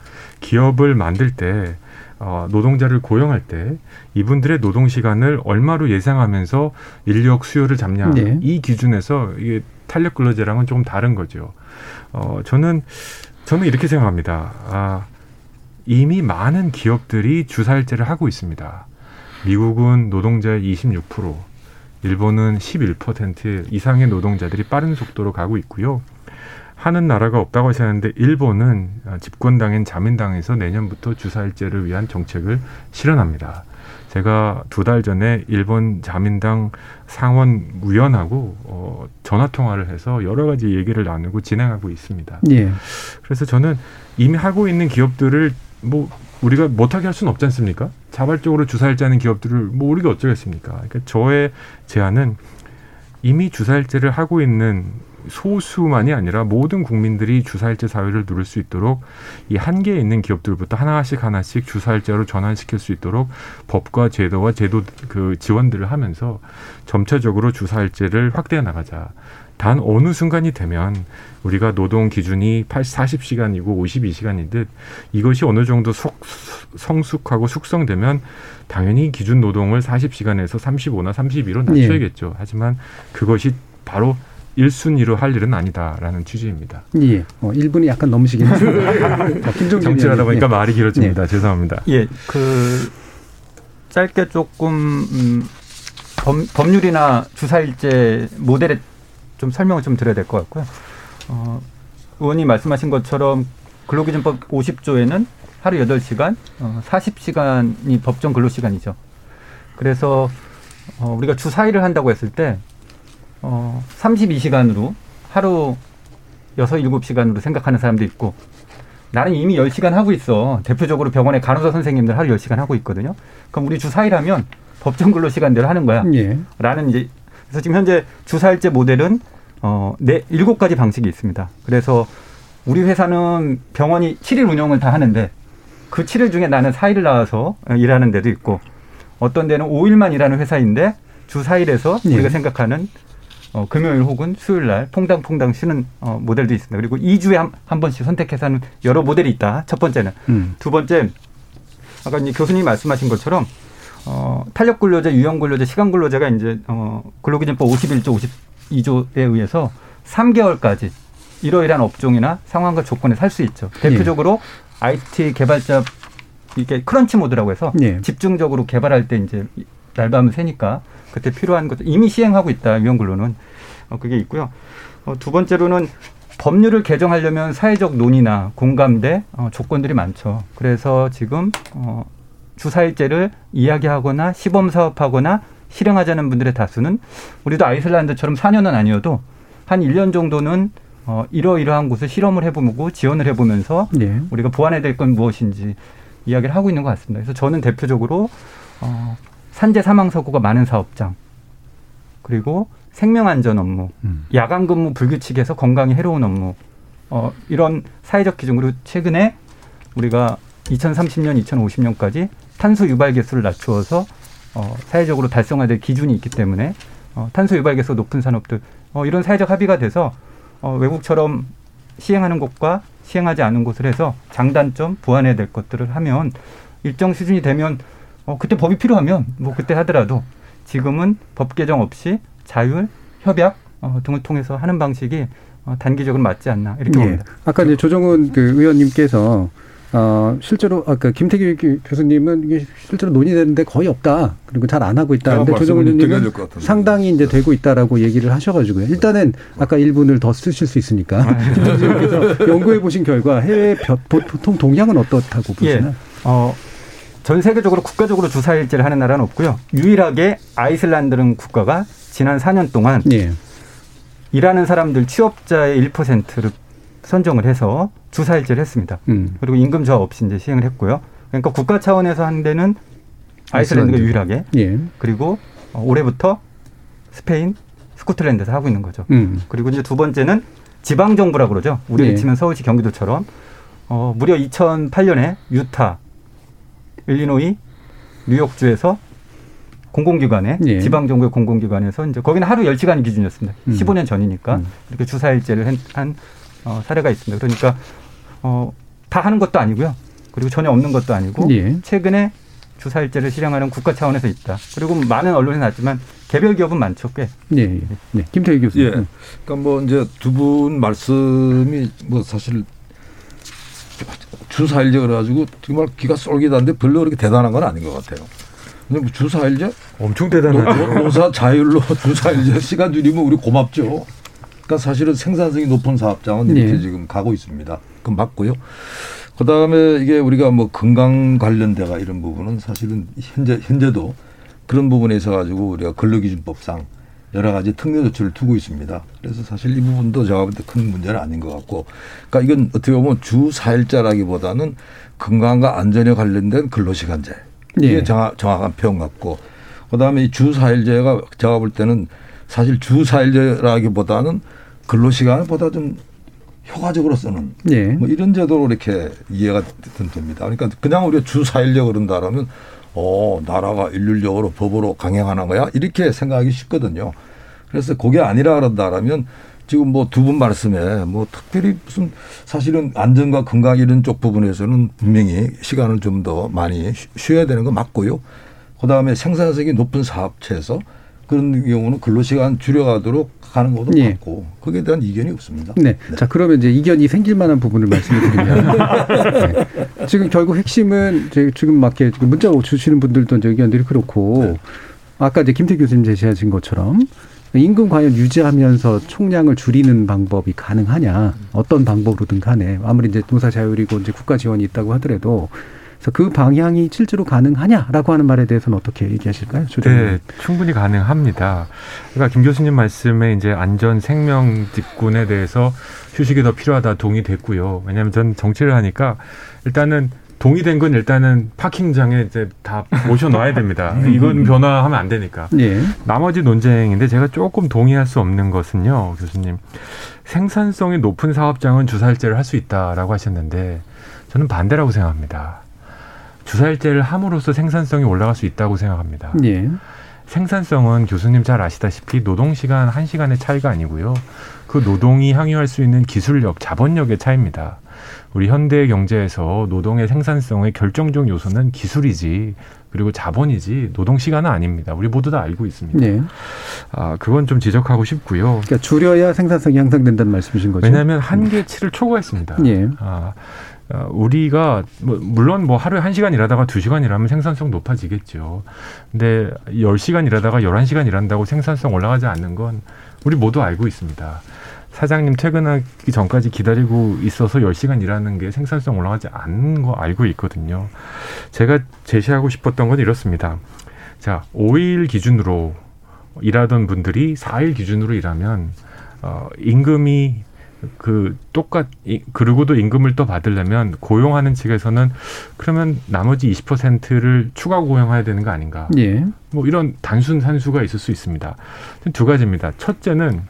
기업을 만들 때 어, 노동자를 고용할 때 이분들의 노동 시간을 얼마로 예상하면서 인력 수요를 잡냐 네. 이 기준에서 이게 탄력 근로제랑은 조금 다른 거죠. 어, 저는 저는 이렇게 생각합니다. 아, 이미 많은 기업들이 주사일제를 하고 있습니다. 미국은 노동자의 26%, 일본은 11% 이상의 노동자들이 빠른 속도로 가고 있고요. 하는 나라가 없다고 하셨는데 일본은 집권당인 자민당에서 내년부터 주사일제를 위한 정책을 실현합니다. 제가 두 달 전에 일본 자민당 상원 위원하고 어, 전화 통화를 해서 여러 가지 얘기를 나누고 진행하고 있습니다. 예. 그래서 저는 이미 하고 있는 기업들을 뭐 우리가 못하게 할 수는 없지 않습니까? 자발적으로 주사일제하는 기업들을 뭐 우리가 어쩌겠습니까? 그러니까 저의 제안은 이미 주사일제를 하고 있는 소수만이 아니라 모든 국민들이 주사일제 사회를 누릴 수 있도록 이 한계에 있는 기업들부터 하나씩 하나씩 주사일제로 전환시킬 수 있도록 법과 제도와 제도 그 지원들을 하면서 점차적으로 주사일제를 확대해 나가자. 단 어느 순간이 되면 우리가 노동 기준이 40시간이고 52시간이듯 이것이 어느 정도 속, 성숙하고 숙성되면 당연히 기준 노동을 40시간에서 35나 32로 낮춰야겠죠. 예. 하지만 그것이 바로 1순위로 할 일은 아니다라는 취지입니다. 예. 어, 1분이 약간 넘으시긴 했습니다. 정치하다 보니까 예. 말이 길어집니다. 예. 죄송합니다. 예. 그 짧게 조금 음, 법, 법률이나 주사일제 모델에 좀 설명을 좀 드려야 될 것 같고요. 어, 의원님 말씀하신 것처럼 근로기준법 50조에는 하루 8시간, 어, 40시간이 법정 근로시간이죠. 그래서 어, 우리가 주 4일을 한다고 했을 때 어, 32시간으로 하루 6, 7시간으로 생각하는 사람도 있고 나는 이미 10시간 하고 있어. 대표적으로 병원에 간호사 선생님들 하루 10시간 하고 있거든요. 그럼 우리 주 4일 하면 법정 근로 시간대로 하는 거야. 예. 라는 이제 그래서 지금 현재 주 4일제 모델은 어, 네, 일곱 가지 방식이 있습니다. 그래서 우리 회사는 병원이 7일 운영을 다 하는데 그 7일 중에 나는 4일을 나와서 일하는 데도 있고 어떤 데는 5일만 일하는 회사인데 주 4일에서 예. 우리가 생각하는 어, 금요일 혹은 수요일 날 퐁당퐁당 쉬는 어, 모델도 있습니다. 그리고 2주에 한, 한 번씩 선택해서 하는 여러 모델이 있다. 첫 번째는. 음. 두 번째, 아까 이제 교수님이 말씀하신 것처럼 어, 탄력 근로제, 유형 근로제, 시간 근로제가 이제 어, 근로기준법 51조, 52조에 의해서 3개월까지 이러이러한 업종이나 상황과 조건에 살 수 있죠. 대표적으로 예. IT 개발자 이게 크런치 모드라고 해서 예. 집중적으로 개발할 때 이제 날밤을 새니까 그때 필요한 것도 이미 시행하고 있다 위원근로는 어, 그게 있고요. 어, 두 번째로는 법률을 개정하려면 사회적 논의나 공감대 어, 조건들이 많죠. 그래서 지금 어, 주사일제를 이야기하거나 시범 사업하거나 실행하자는 분들의 다수는 우리도 아이슬란드처럼 4년은 아니어도 한 1년 정도는 어, 이러이러한 곳을 실험을 해보고 지원을 해보면서 네. 우리가 보완해야 될 건 무엇인지 이야기를 하고 있는 것 같습니다. 그래서 저는 대표적으로 어, 산재 사망 사고가 많은 사업장. 그리고 생명 안전 업무, 음. 야간 근무 불규칙해서 건강에 해로운 업무. 어, 이런 사회적 기준. 그리고 최근에 우리가 2030년, 2050년까지 탄소 유발 개수를 낮추어서 어, 사회적으로 달성화될 기준이 있기 때문에 어, 탄소 유발 개수 높은 산업들. 어, 이런 사회적 합의가 돼서 어, 외국처럼 시행하는 곳과 시행하지 않은 곳을 해서 장단점 보완해야 될 것들을 하면 일정 수준이 되면 어, 그때 법이 필요하면 뭐 그때 하더라도 지금은 법 개정 없이 자율, 협약 어, 등을 통해서 하는 방식이 어, 단기적으로 맞지 않나 이렇게 예. 봅니다. 아까 이제 조정훈 그 의원님께서 어, 실제로 아까 김태기 교수님은 이게 실제로 논의되는데 거의 없다. 그리고 잘 안 하고 있다는데 조정훈 의원님은 상당히 이제 되고 있다라고 얘기를 하셔가지고요. 일단은 아까 1분을 더 쓰실 수 있으니까 김태기 의원께서 연구해 보신 결과 해외 보통 동향은 어떻다고 보시나요? 예. 어, 전 세계적으로 국가적으로 주사 일제를 하는 나라는 없고요. 유일하게 아이슬란드는 국가가 지난 4년 동안 예. 일하는 사람들 취업자의 1%를 선정을 해서 주사 일제를 했습니다. 음. 그리고 임금 저하 없이 이제 시행을 했고요. 그러니까 국가 차원에서 한 데는 아이슬란드가 유일하게 예. 그리고 어, 올해부터 스페인, 스코틀랜드에서 하고 있는 거죠. 음. 그리고 이제 두 번째는 지방 정부라고 그러죠. 우리가 예. 치면 서울시, 경기도처럼 어, 무려 2008년에 유타, 일리노이, 뉴욕주에서 공공기관에 예. 지방 정부의 공공기관에서 이제 거기는 하루 10시간 기준이었습니다. 음. 15년 전이니까 음. 이렇게 주사일제를 한, 한 어, 사례가 있습니다. 그러니까 어, 다 하는 것도 아니고요. 그리고 전혀 없는 것도 아니고 예. 최근에 주사일제를 실행하는 국가 차원에서 있다. 그리고 많은 언론에 났지만 개별 기업은 많죠, 꽤. 네, 네. 김태희 교수님. 예. 그러니까 뭐 이제 두 분 말씀이 뭐 사실 주사일제 그래가지고 정말 기가 쏠깃한데 별로 그렇게 대단한 건 아닌 것 같아요. 근데 뭐 주사일제 엄청 대단하죠. 노사 자율로 주사일제 시간 줄이면 우리 고맙죠. 그러니까 사실은 생산성이 높은 사업장은 이렇게 네. 지금 가고 있습니다. 그건 맞고요. 그 다음에 이게 우리가 뭐 건강 관련돼가 이런 부분은 사실은 현재 현재도 그런 부분에 있어 가지고 우리가 근로기준법상 여러 가지 특례 조치를 두고 있습니다. 그래서 사실 이 부분도 제가 볼 때 큰 문제는 아닌 것 같고, 그러니까 이건 어떻게 보면 주 4일자라기보다는 건강과 안전에 관련된 근로시간제. 이게 예. 정확, 정확한 표현 같고, 그 다음에 이주 4일제가 제가 볼 때는 사실 주 4일제라기보다는 근로시간보다 좀 효과적으로 쓰는 예. 뭐 이런 제도로 이렇게 이해가 됩니다. 그러니까 그냥 우리가 주 4일제 그런다라면 어, 나라가 일률적으로 법으로 강행하는 거야? 이렇게 생각하기 쉽거든요. 그래서 그게 아니라 그런다라면 지금 뭐 두 분 말씀에 뭐 특별히 무슨 사실은 안전과 건강 이런 쪽 부분에서는 분명히 시간을 좀 더 많이 쉬어야 되는 거 맞고요. 그 다음에 생산성이 높은 사업체에서 그런 경우는 근로시간 줄여가도록 가는 것도 예. 맞고 거기에 대한 이견이 없습니다. 네. 네. 자 그러면 이제 이견이 생길 만한 부분을 말씀을 드리면 네. 지금 결국 핵심은 지금 막 이렇게 문자 주시는 분들도 이제 의견들이 그렇고 네. 아까 이제 김태 교수님 제시하신 것처럼 임금 과연 유지하면서 총량을 줄이는 방법이 가능하냐 어떤 방법으로든 간에 아무리 이제 노사 자율이고 이제 국가 지원이 있다고 하더라도 그래서 그 방향이 실제로 가능하냐라고 하는 말에 대해서는 어떻게 얘기하실까요? 네, 충분히 가능합니다. 그러니까 김 교수님 말씀에 이제 안전 생명 직군에 대해서 휴식이 더 필요하다 동의됐고요. 왜냐하면 전 정치를 하니까 일단은 동의된 건 일단은 파킹장에 이제 다 모셔 놔야 됩니다. 이건 변화하면 안 되니까. 예. 나머지 논쟁인데 제가 조금 동의할 수 없는 것은요, 교수님. 생산성이 높은 사업장은 주사일제를 할 수 있다라고 하셨는데 저는 반대라고 생각합니다. 주사일제를 함으로써 생산성이 올라갈 수 있다고 생각합니다. 예. 생산성은 교수님 잘 아시다시피 노동 시간 한 시간의 차이가 아니고요. 그 노동이 향유할 수 있는 기술력, 자본력의 차이입니다. 우리 현대 경제에서 노동의 생산성의 결정적 요소는 기술이지 그리고 자본이지 노동 시간은 아닙니다. 우리 모두 다 알고 있습니다. 네. 아 그건 좀 지적하고 싶고요. 그러니까 줄여야 생산성이 향상된다는 말씀이신 거죠? 왜냐하면 한계치를 초과했습니다. 네. 아 어, 우리가 뭐 물론 뭐 하루에 한시간 일하다가 두시간 일하면 생산성 높아지겠죠. 근데 열시간 일하다가 열한 시간 일한다고 생산성 올라가지 않는 건 우리 모두 알고 있습니다. 사장님 퇴근하기 전까지 기다리고 있어서 열시간 일하는 게 생산성 올라가지 않는 거 알고 있거든요. 제가 제시하고 싶었던 건 이렇습니다. 자, 5일 기준으로 일하던 분들이 4일 기준으로 일하면 어 임금이 그 똑같 그리고도 임금을 또 받으려면 고용하는 측에서는 그러면 나머지 20%를 추가 고용해야 되는 거 아닌가? 예. 뭐 이런 단순 산수가 있을 수 있습니다. 두 가지입니다. 첫째는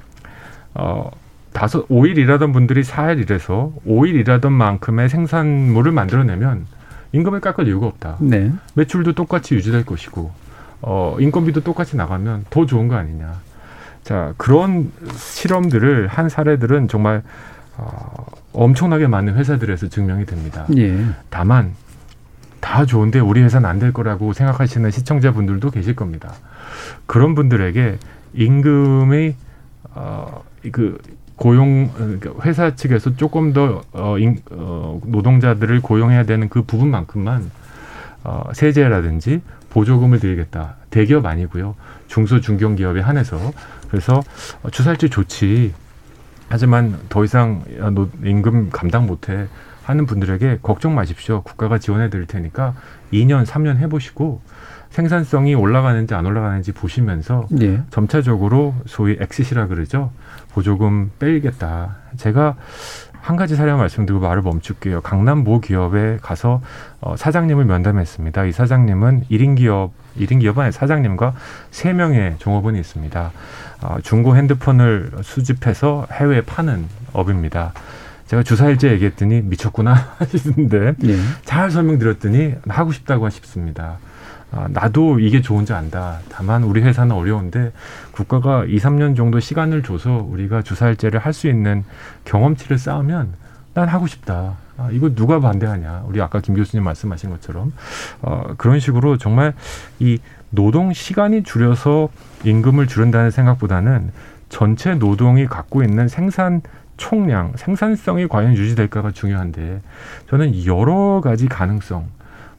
어 다섯 오일 일하던 분들이 사일 일해서 오일 일하던 만큼의 생산물을 만들어내면 임금을 깎을 이유가 없다. 네. 매출도 똑같이 유지될 것이고 어 인건비도 똑같이 나가면 더 좋은 거 아니냐. 자, 그런 실험들을 한 사례들은 정말 어, 엄청나게 많은 회사들에서 증명이 됩니다. 예. 다만 다 좋은데 우리 회사는 안 될 거라고 생각하시는 시청자분들도 계실 겁니다. 그런 분들에게 임금의 어, 그 고용 그러니까 회사 측에서 조금 더 어, 인, 어, 노동자들을 고용해야 되는 그 부분만큼만 어, 세제라든지 보조금을 드리겠다. 대기업 아니고요. 중소 중견 기업에 한해서 그래서 주사일제 좋지. 하지만 더 이상 임금 감당 못해 하는 분들에게 걱정 마십시오. 국가가 지원해 드릴 테니까 2년, 3년 해보시고 생산성이 올라가는지 안 올라가는지 보시면서 네. 점차적으로 소위 엑시시라 그러죠. 보조금 빼겠다. 제가 한 가지 사례 말씀드리고 말을 멈출게요. 강남 모 기업에 가서 어, 사장님을 면담했습니다. 이 사장님은 1인 기업, 1인 기업 안에 사장님과 세명의 종업원이 있습니다. 어, 중고 핸드폰을 수집해서 해외에 파는 업입니다. 제가 주사일제 얘기했더니 미쳤구나 하시는데 네. 잘 설명드렸더니 하고 싶다고 하십니다. 아, 나도 이게 좋은지 안다. 다만 우리 회사는 어려운데 국가가 2, 3년 정도 시간을 줘서 우리가 주사일제를 할 수 있는 경험치를 쌓으면 난 하고 싶다. 아, 이거 누가 반대하냐. 우리 아까 김 교수님 말씀하신 것처럼 어, 그런 식으로 정말 이 노동 시간이 줄여서 임금을 줄인다는 생각보다는 전체 노동이 갖고 있는 생산 총량, 생산성이 과연 유지될까가 중요한데 저는 여러 가지 가능성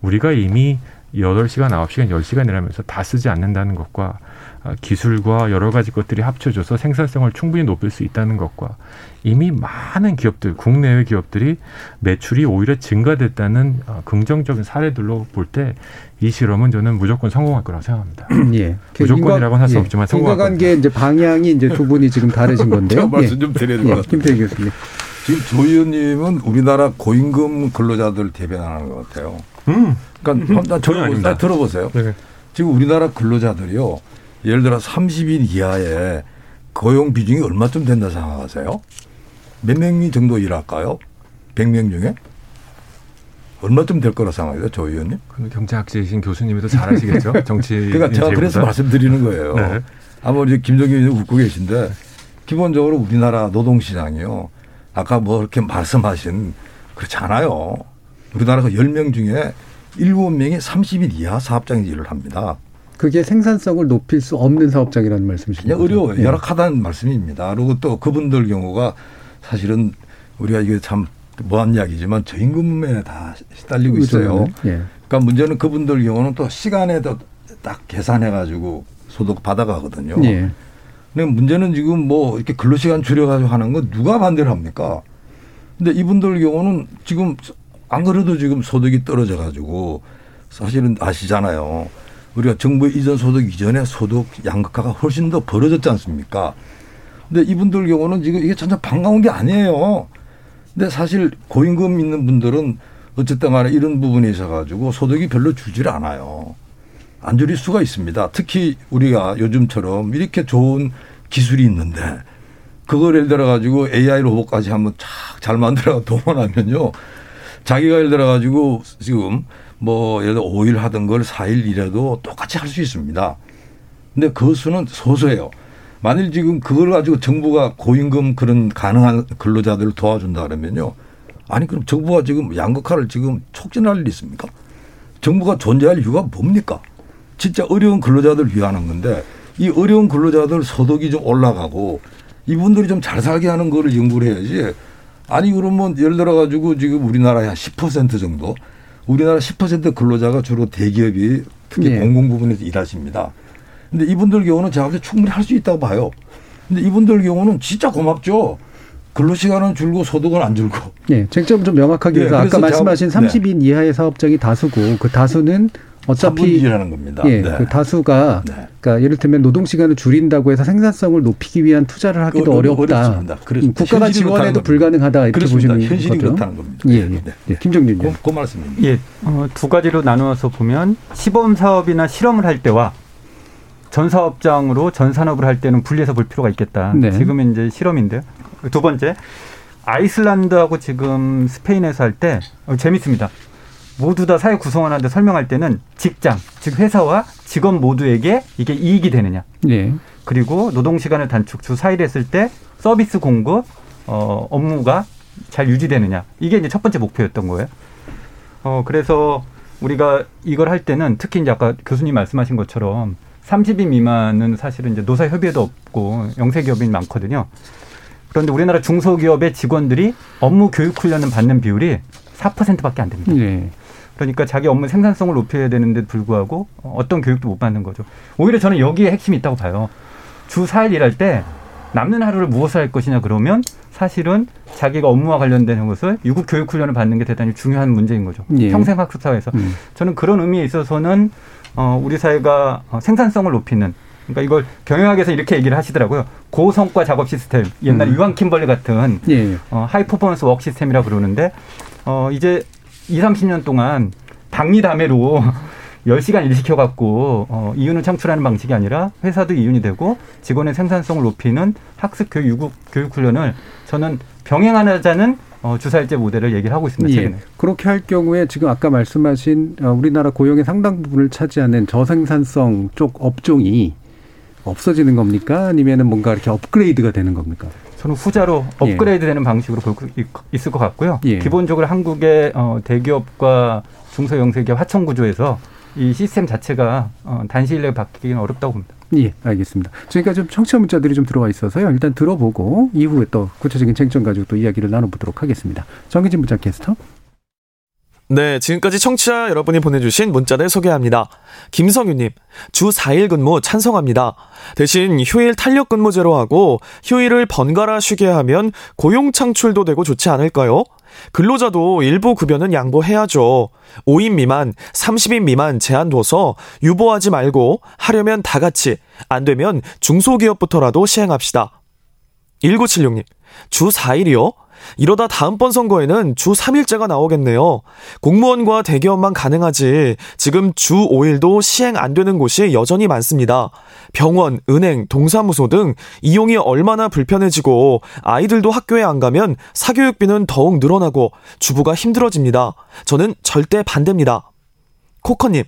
우리가 이미 여덟 시간 아홉 시간 열시간 일하면서 다 쓰지 않는다는 것과 아, 기술과 여러 가지 것들이 합쳐져서 생산성을 충분히 높일 수 있다는 것과 이미 많은 기업들, 국내외 기업들이 매출이 오히려 증가됐다는 아, 긍정적인 사례들로 볼 때 이 실험은 저는 무조건 성공할 거라고 생각합니다. 예. 무조건이라고는 할수 예. 없지만 성공할 겁니다. 이제 방향이 이제 두 분이 지금 다르신 건데요. 말씀 좀 드려야 될것 예. 같아요. 김태희 교수님. 지금 조 의원님은 우리나라 고임금 근로자들 대변하는 것 같아요. 음. 그러니까 음. 전혀 아닙니다. 들어보세요. 네. 지금 우리나라 근로자들이요. 예를 들어 30인 이하의 고용 비중이 얼마쯤 된다 생각하세요? 몇 명이 정도 일할까요? 100명 중에? 얼마쯤 될 거라 생각해요, 조 의원님? 경제학자이신 교수님이 더 잘하시겠죠? 정치. 그러니까 제가 그래서 말씀드리는 거예요. 네. 아마 우리 김정기 의원님 웃고 계신데 기본적으로 우리나라 노동시장이요. 아까 뭐 이렇게 말씀하신 그렇지 않아요. 우리나라가 10명 중에 7명이 30일 이하 사업장에서 일을 합니다. 그게 생산성을 높일 수 없는 사업장이라는 말씀이시죠? 어려워요. 예. 열악하다는 말씀입니다. 그리고 또 그분들 경우가 사실은 우리가 이게 참 뭐한 이야기지만 저임금에 다 시달리고 있어요. 예. 그러니까 문제는 그분들 경우는 또 시간에 딱 계산해 가지고 소득 받아가거든요. 예. 근데 문제는 지금 뭐 이렇게 근로시간 줄여가지고 하는 건 누가 반대를 합니까? 근데 이분들 경우는 지금 안 그래도 지금 소득이 떨어져 가지고 사실은 아시잖아요. 우리가 정부 이전 소득 이전에 소득 양극화가 훨씬 더 벌어졌지 않습니까? 근데 이분들 경우는 지금 이게 전혀 반가운 게 아니에요. 근데 사실 고임금 있는 분들은 어쨌든 간에 이런 부분에 있어 가지고 소득이 별로 줄질 않아요. 안 줄일 수가 있습니다. 특히 우리가 요즘처럼 이렇게 좋은 기술이 있는데 그걸 예를 들어 가지고 AI 로봇까지 한번 잘 만들어 동원하면요. 자기가 예를 들어 가지고 지금 뭐 예를 들어 5일 하던 걸 4일 일해도 똑같이 할 수 있습니다. 근데 그 수는 소수예요. 만일 지금 그걸 가지고 정부가 고임금 그런 가능한 근로자들을 도와준다 그러면요. 아니 그럼 정부가 지금 양극화를 지금 촉진할 일 있습니까? 정부가 존재할 이유가 뭡니까? 진짜 어려운 근로자들 위하는 건데 이 어려운 근로자들 소득이 좀 올라가고 이분들이 좀 잘 살게 하는 거를 연구를 해야지 아니 그러면 예를 들어 가지고 지금 우리나라의 한10% 정도 우리나라 10% 근로자가 주로 대기업이 특히 네. 공공 부분에서 일하십니다. 근데 이분들 경우는 제가 볼 때 충분히 할 수 있다고 봐요. 근데 이분들 경우는 진짜 고맙죠. 근로시간은 줄고 소득은 안 줄고. 예, 쟁점 좀 명확하게 해서 네, 아까 말씀하신 30인 네. 이하의 사업장이 다수고 그 다수는 어차피 일하는 겁니다. 예, 네. 그 다수가 네. 그러니까 예를 들면 노동 시간을 줄인다고 해서 생산성을 높이기 위한 투자를 하기도 어 렵다. 음, 국가가 지원해도 불가능하다 이렇게 그렇습니다. 보시는 현실이 거죠? 그렇다는 겁니다. 예, 예. 네. 예. 김정준 그, 그 말씀입니다. 예, 어, 두 가지로 나누어서 보면 시범 사업이나 실험을 할 때와 전 사업장으로 전 산업을 할 때는 분리해서 볼 필요가 있겠다. 네. 지금은 이제 실험인데요. 두 번째 아이슬란드하고 지금 스페인에서 할때 어, 재밌습니다. 모두 다 사회 구성원한테 설명할 때는 직장, 즉 회사와 직원 모두에게 이게 이익이 되느냐. 네. 그리고 노동 시간을 단축 주 4일 했을 때 서비스 공급 어 업무가 잘 유지되느냐. 이게 이제 첫 번째 목표였던 거예요. 어 그래서 우리가 이걸 할 때는 특히 이제 아까 교수님 말씀하신 것처럼 30인 미만은 사실은 이제 노사 협의회도 없고 영세 기업이 많거든요. 그런데 우리나라 중소기업의 직원들이 업무 교육 훈련을 받는 비율이 4%밖에 안 됩니다. 네. 그러니까 자기 업무 생산성을 높여야 되는데 불구하고 어떤 교육도 못 받는 거죠. 오히려 저는 여기에 핵심이 있다고 봐요. 주 4일 일할 때 남는 하루를 무엇을 할 것이냐 그러면 사실은 자기가 업무와 관련된 것을 유급 교육 훈련을 받는 게 대단히 중요한 문제인 거죠. 예. 평생 학습 사회에서 음. 저는 그런 의미에 있어서는 어 우리 사회가 어, 생산성을 높이는 그러니까 이걸 경영학에서 이렇게 얘기를 하시더라고요. 고성과 작업 시스템, 옛날 음. 유한 킴벌리 같은 예. 어, high performance work system이라 그러는데 어, 이제 2, 30년 동안 박리다매로 10시간 일 시켜 갖고 어, 이윤을 창출하는 방식이 아니라 회사도 이윤이 되고 직원의 생산성을 높이는 학습 교육, 교육 훈련을 저는 병행하자는 어, 주사일제 모델을 얘기를 하고 있습니다. 예. 그렇게 할 경우에 지금 아까 말씀하신 어, 우리나라 고용의 상당 부분을 차지하는 저생산성 쪽 업종이 없어지는 겁니까? 아니면은 뭔가 이렇게 업그레이드가 되는 겁니까? 저는 후자로 예. 업그레이드 되는 방식으로 볼 수 있을 것 같고요. 예. 기본적으로 한국의 어, 대기업과 중소영세기업 하청 구조에서 이 시스템 자체가 어, 단시 일 내에 바뀌기는 어렵다고 봅니다. 예, 알겠습니다. 저희가 좀 청취자 문자들이 좀 들어와 있어서요. 일단 들어보고 이후에 또 구체적인 쟁점 가지고 또 이야기를 나눠보도록 하겠습니다. 정기진 문자 캐스터. 네, 지금까지 청취자 여러분이 보내주신 문자를 소개합니다. 김성윤님, 주 4일 근무 찬성합니다. 대신 휴일 탄력 근무제로 하고 휴일을 번갈아 쉬게 하면 고용 창출도 되고 좋지 않을까요? 근로자도 일부 급여는 양보해야죠. 5인 미만, 30인 미만 제한 둬서 유보하지 말고 하려면 다 같이, 안 되면 중소기업부터라도 시행합시다. 1976님, 주 4일이요? 이러다 다음번 선거에는 주 3일제가 나오겠네요. 공무원과 대기업만 가능하지 지금 주 5일도 시행 안 되는 곳이 여전히 많습니다. 병원, 은행, 동사무소 등 이용이 얼마나 불편해지고 아이들도 학교에 안 가면 사교육비는 더욱 늘어나고 주부가 힘들어집니다. 저는 절대 반대입니다. 코커님,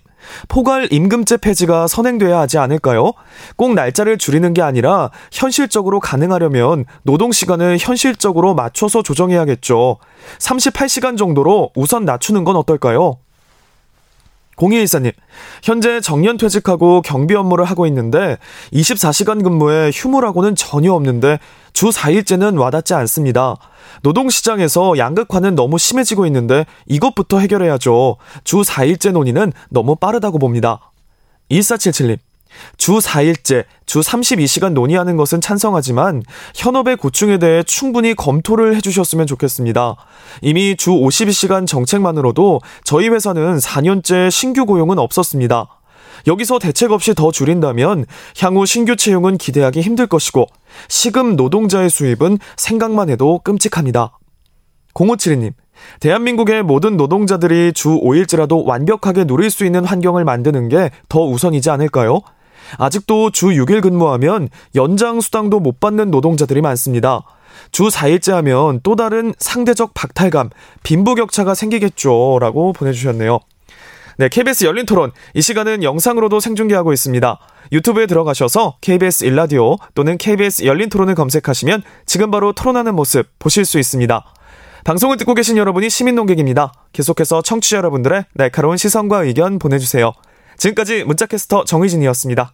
포괄 임금제 폐지가 선행돼야 하지 않을까요? 꼭 날짜를 줄이는 게 아니라 현실적으로 가능하려면 노동 시간을 현실적으로 맞춰서 조정해야겠죠. 38시간 정도로 우선 낮추는 건 어떨까요? 0214님, 현재 정년 퇴직하고 경비 업무를 하고 있는데 24시간 근무에 휴무라고는 전혀 없는데 주 4일째는 와닿지 않습니다. 노동시장에서 양극화는 너무 심해지고 있는데 이것부터 해결해야죠. 주 4일째 논의는 너무 빠르다고 봅니다. 1477님, 주 4일째, 주 32시간 논의하는 것은 찬성하지만 현업의 고충에 대해 충분히 검토를 해주셨으면 좋겠습니다. 이미 주 52시간 정책만으로도 저희 회사는 4년째 신규 고용은 없었습니다. 여기서 대책 없이 더 줄인다면 향후 신규 채용은 기대하기 힘들 것이고 시급 노동자의 수입은 생각만 해도 끔찍합니다. 0572님, 대한민국의 모든 노동자들이 주 5일째라도 완벽하게 누릴 수 있는 환경을 만드는 게 더 우선이지 않을까요? 아직도 주 6일 근무하면 연장 수당도 못 받는 노동자들이 많습니다. 주 4일째 하면 또 다른 상대적 박탈감, 빈부격차가 생기겠죠. 라고 보내주셨네요. 네, KBS 열린 토론. 이 시간은 영상으로도 생중계하고 있습니다. 유튜브에 들어가셔서 KBS 일라디오 또는 KBS 열린 토론을 검색하시면 지금 바로 토론하는 모습 보실 수 있습니다. 방송을 듣고 계신 여러분이 시민 농객입니다. 계속해서 청취자 여러분들의 날카로운 시선과 의견 보내주세요. 지금까지 문자캐스터 정의진이었습니다.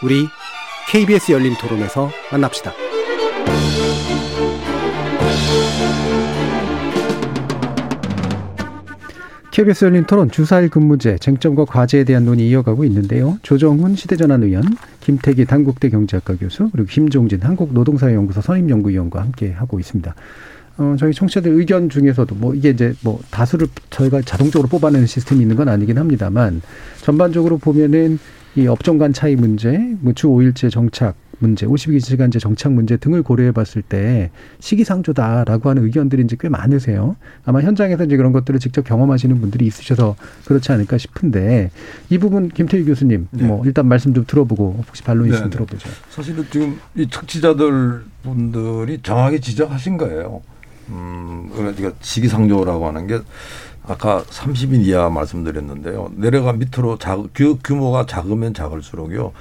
우리 KBS 열린 토론에서 만납시다. KBS 열린 토론 주사일 근무제 쟁점과 과제에 대한 논의 이어가고 있는데요. 조정훈 시대전환 의원, 김태기 단국대 경제학과 교수, 그리고 김종진 한국노동사회연구소 선임연구위원과 함께 하고 있습니다. 어, 저희 청취자들 의견 중에서도 뭐 이게 이제 뭐 다수를 저희가 자동적으로 뽑아내는 시스템이 있는 건 아니긴 합니다만 전반적으로 보면은 이 업종 간 차이 문제, 뭐주 5일제 정착 문제, 52시간제 정착 문제 등을 고려해 봤을 때 시기상조다라고 하는 의견들이 이제 꽤 많으세요. 아마 현장에서 이제 그런 것들을 직접 경험하시는 분들이 있으셔서 그렇지 않을까 싶은데 이 부분 김태희 교수님 네. 뭐 일단 말씀 좀 들어보고 혹시 반론 있으면 네. 들어보죠. 사실은 지금 이 청취자들 분들이 정확히 지적하신 거예요. 음, 그러니까 시기상조라고 하는 게 아까 30인 이하 말씀드렸는데요. 내려가 밑으로 작, 규모가 작으면 작을수록요.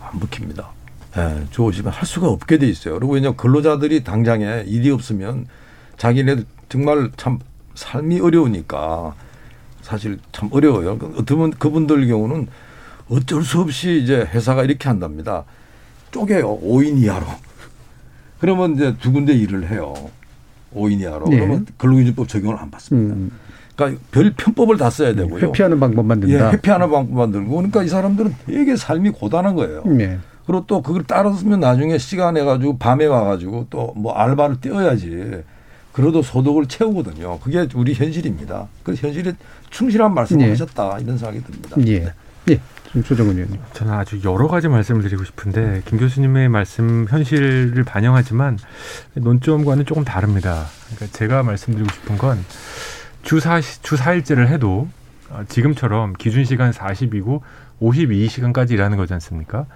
안 먹힙니다. 예, 좋으시면 할 수가 없게 돼 있어요. 그리고 왜냐면 근로자들이 당장에 일이 없으면 자기네 정말 참 삶이 어려우니까 사실 참 어려워요. 어떤 그분들 경우는 어쩔 수 없이 이제 회사가 이렇게 한답니다. 쪼개요. 5인 이하로. 그러면 이제 두 군데 일을 해요. 5인 이하로. 네. 그러면 근로기준법 적용을 안 받습니다. 음. 그러니까 별 편법을 다 써야 되고요. 회피하는 방법만 든다. 예, 회피하는 방법만 들고. 그러니까 이 사람들은 되게 삶이 고단한 거예요. 네. 그리고 또 그걸 따랐으면 나중에 시간 해가지고 밤에 와가지고 또 뭐 알바를 떼어야지. 그래도 소득을 채우거든요. 그게 우리 현실입니다. 그 현실에 충실한 말씀을 네. 하셨다 이런 생각이 듭니다. 예. 예. 조정은 의원님. 저는 아주 여러 가지 말씀을 드리고 싶은데 김 교수님의 말씀 현실을 반영하지만 논점과는 조금 다릅니다. 그러니까 제가 말씀드리고 싶은 건 주 사 주 4일제를 해도 지금처럼 기준 시간 40이고 52시간까지 일하는 거지 않습니까?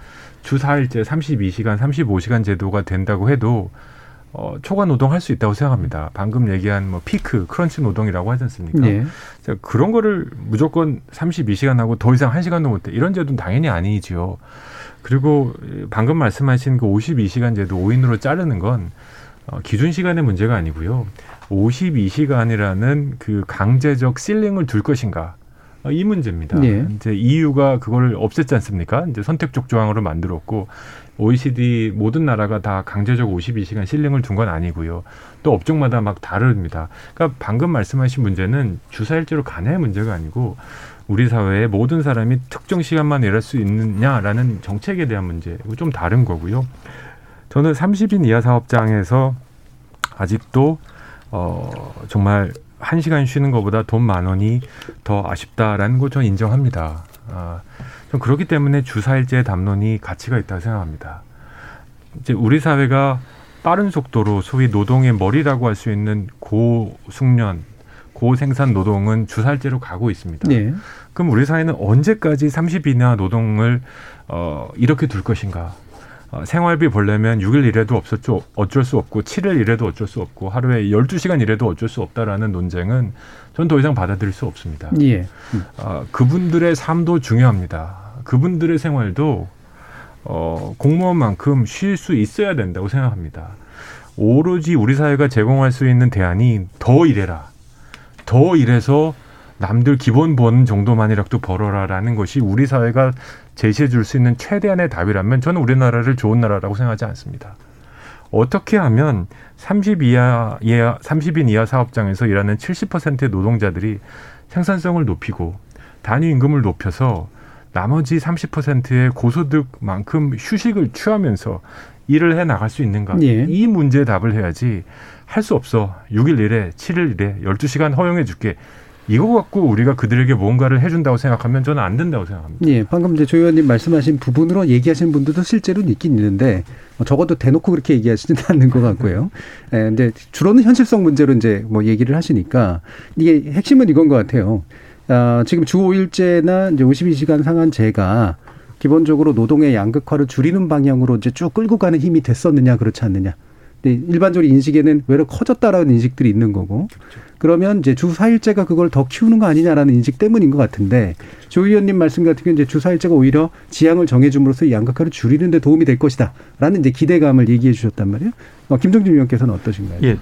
주 4일제 32시간, 35시간 제도가 된다고 해도 어, 초과 노동할 수 있다고 생각합니다. 방금 얘기한 뭐 피크, 크런치 노동이라고 하지 않습니까? 네. 그런 거를 무조건 32시간 하고 더 이상 1시간도 못 해. 이런 제도는 당연히 아니지요. 그리고 방금 말씀하신 그 52시간 제도 5인으로 자르는 건 어, 기준 시간의 문제가 아니고요. 52시간이라는 그 강제적 실링을 둘 것인가. 어, 이 문제입니다. 네. 이제 EU가 그걸 없앴지 않습니까? 이제 선택적 조항으로 만들었고 OECD 모든 나라가 다 강제적 52시간 실링을 둔 건 아니고요. 또 업종마다 막 다릅니다. 그러니까 방금 말씀하신 문제는 주사일제로 간의 문제가 아니고 우리 사회의 모든 사람이 특정 시간만 일할 수 있느냐라는 정책에 대한 문제. 좀 다른 거고요. 저는 30인 이하 사업장에서 아직도 어 정말 한 시간 쉬는 것보다 돈 만 원이 더 아쉽다라는 거 저는 인정합니다. 아, 좀 그렇기 때문에 주사일제 담론이 가치가 있다고 생각합니다. 이제 우리 사회가 빠른 속도로 소위 노동의 머리라고 할 수 있는 고숙련, 고생산 노동은 주사일제로 가고 있습니다. 네. 그럼 우리 사회는 언제까지 30 이하 노동을 어, 이렇게 둘 것인가? 어, 생활비 벌려면 6일 일해도 없었죠. 어쩔 수 없고 7일 일해도 어쩔 수 없고 하루에 12시간 일해도 어쩔 수 없다라는 논쟁은 전 더 이상 받아들일 수 없습니다. 예. 음. 어, 그분들의 삶도 중요합니다. 그분들의 생활도 어, 공무원만큼 쉴 수 있어야 된다고 생각합니다. 오로지 우리 사회가 제공할 수 있는 대안이 더 일해라. 더 일해서 남들 기본 번 정도만이라도 벌어라라는 것이 우리 사회가 제시해 줄 수 있는 최대한의 답이라면 저는 우리나라를 좋은 나라라고 생각하지 않습니다. 어떻게 하면 30 이하, 이하 30인 이하 사업장에서 일하는 70%의 노동자들이 생산성을 높이고 단위 임금을 높여서 나머지 30%의 고소득만큼 휴식을 취하면서 일을 해 나갈 수 있는가? 예. 이 문제에 답을 해야지 할 수 없어. 6일 일에 7일 일에 12시간 허용해 줄게. 이거 갖고 우리가 그들에게 뭔가를 해준다고 생각하면 저는 안 된다고 생각합니다. 예, 방금 이제 조 의원님 말씀하신 부분으로 얘기하시는 분들도 실제로는 있긴 있는데 뭐 적어도 대놓고 그렇게 얘기하시는 않는 것 같고요. 예, 근데 주로는 현실성 문제로 이제 뭐 얘기를 하시니까 이게 핵심은 이건 것 같아요. 아, 지금 주 5일제나 이제 52시간 상한제가 기본적으로 노동의 양극화를 줄이는 방향으로 이제 쭉 끌고 가는 힘이 됐었느냐 그렇지 않느냐. 일반적으로 인식에는 외로 커졌다라는 인식들이 있는 거고 그렇죠. 그러면 이제 주 4일제가 그걸 더 키우는 거 아니냐라는 인식 때문인 것 같은데 조 의원님 말씀 같은 경우 이제 주 4일제가 오히려 지향을 정해줌으로써 이 양극화를 줄이는 데 도움이 될 것이다라는 이제 기대감을 얘기해 주셨단 말이에요. 어, 김정진 의원께서는 어떠신가요? 예.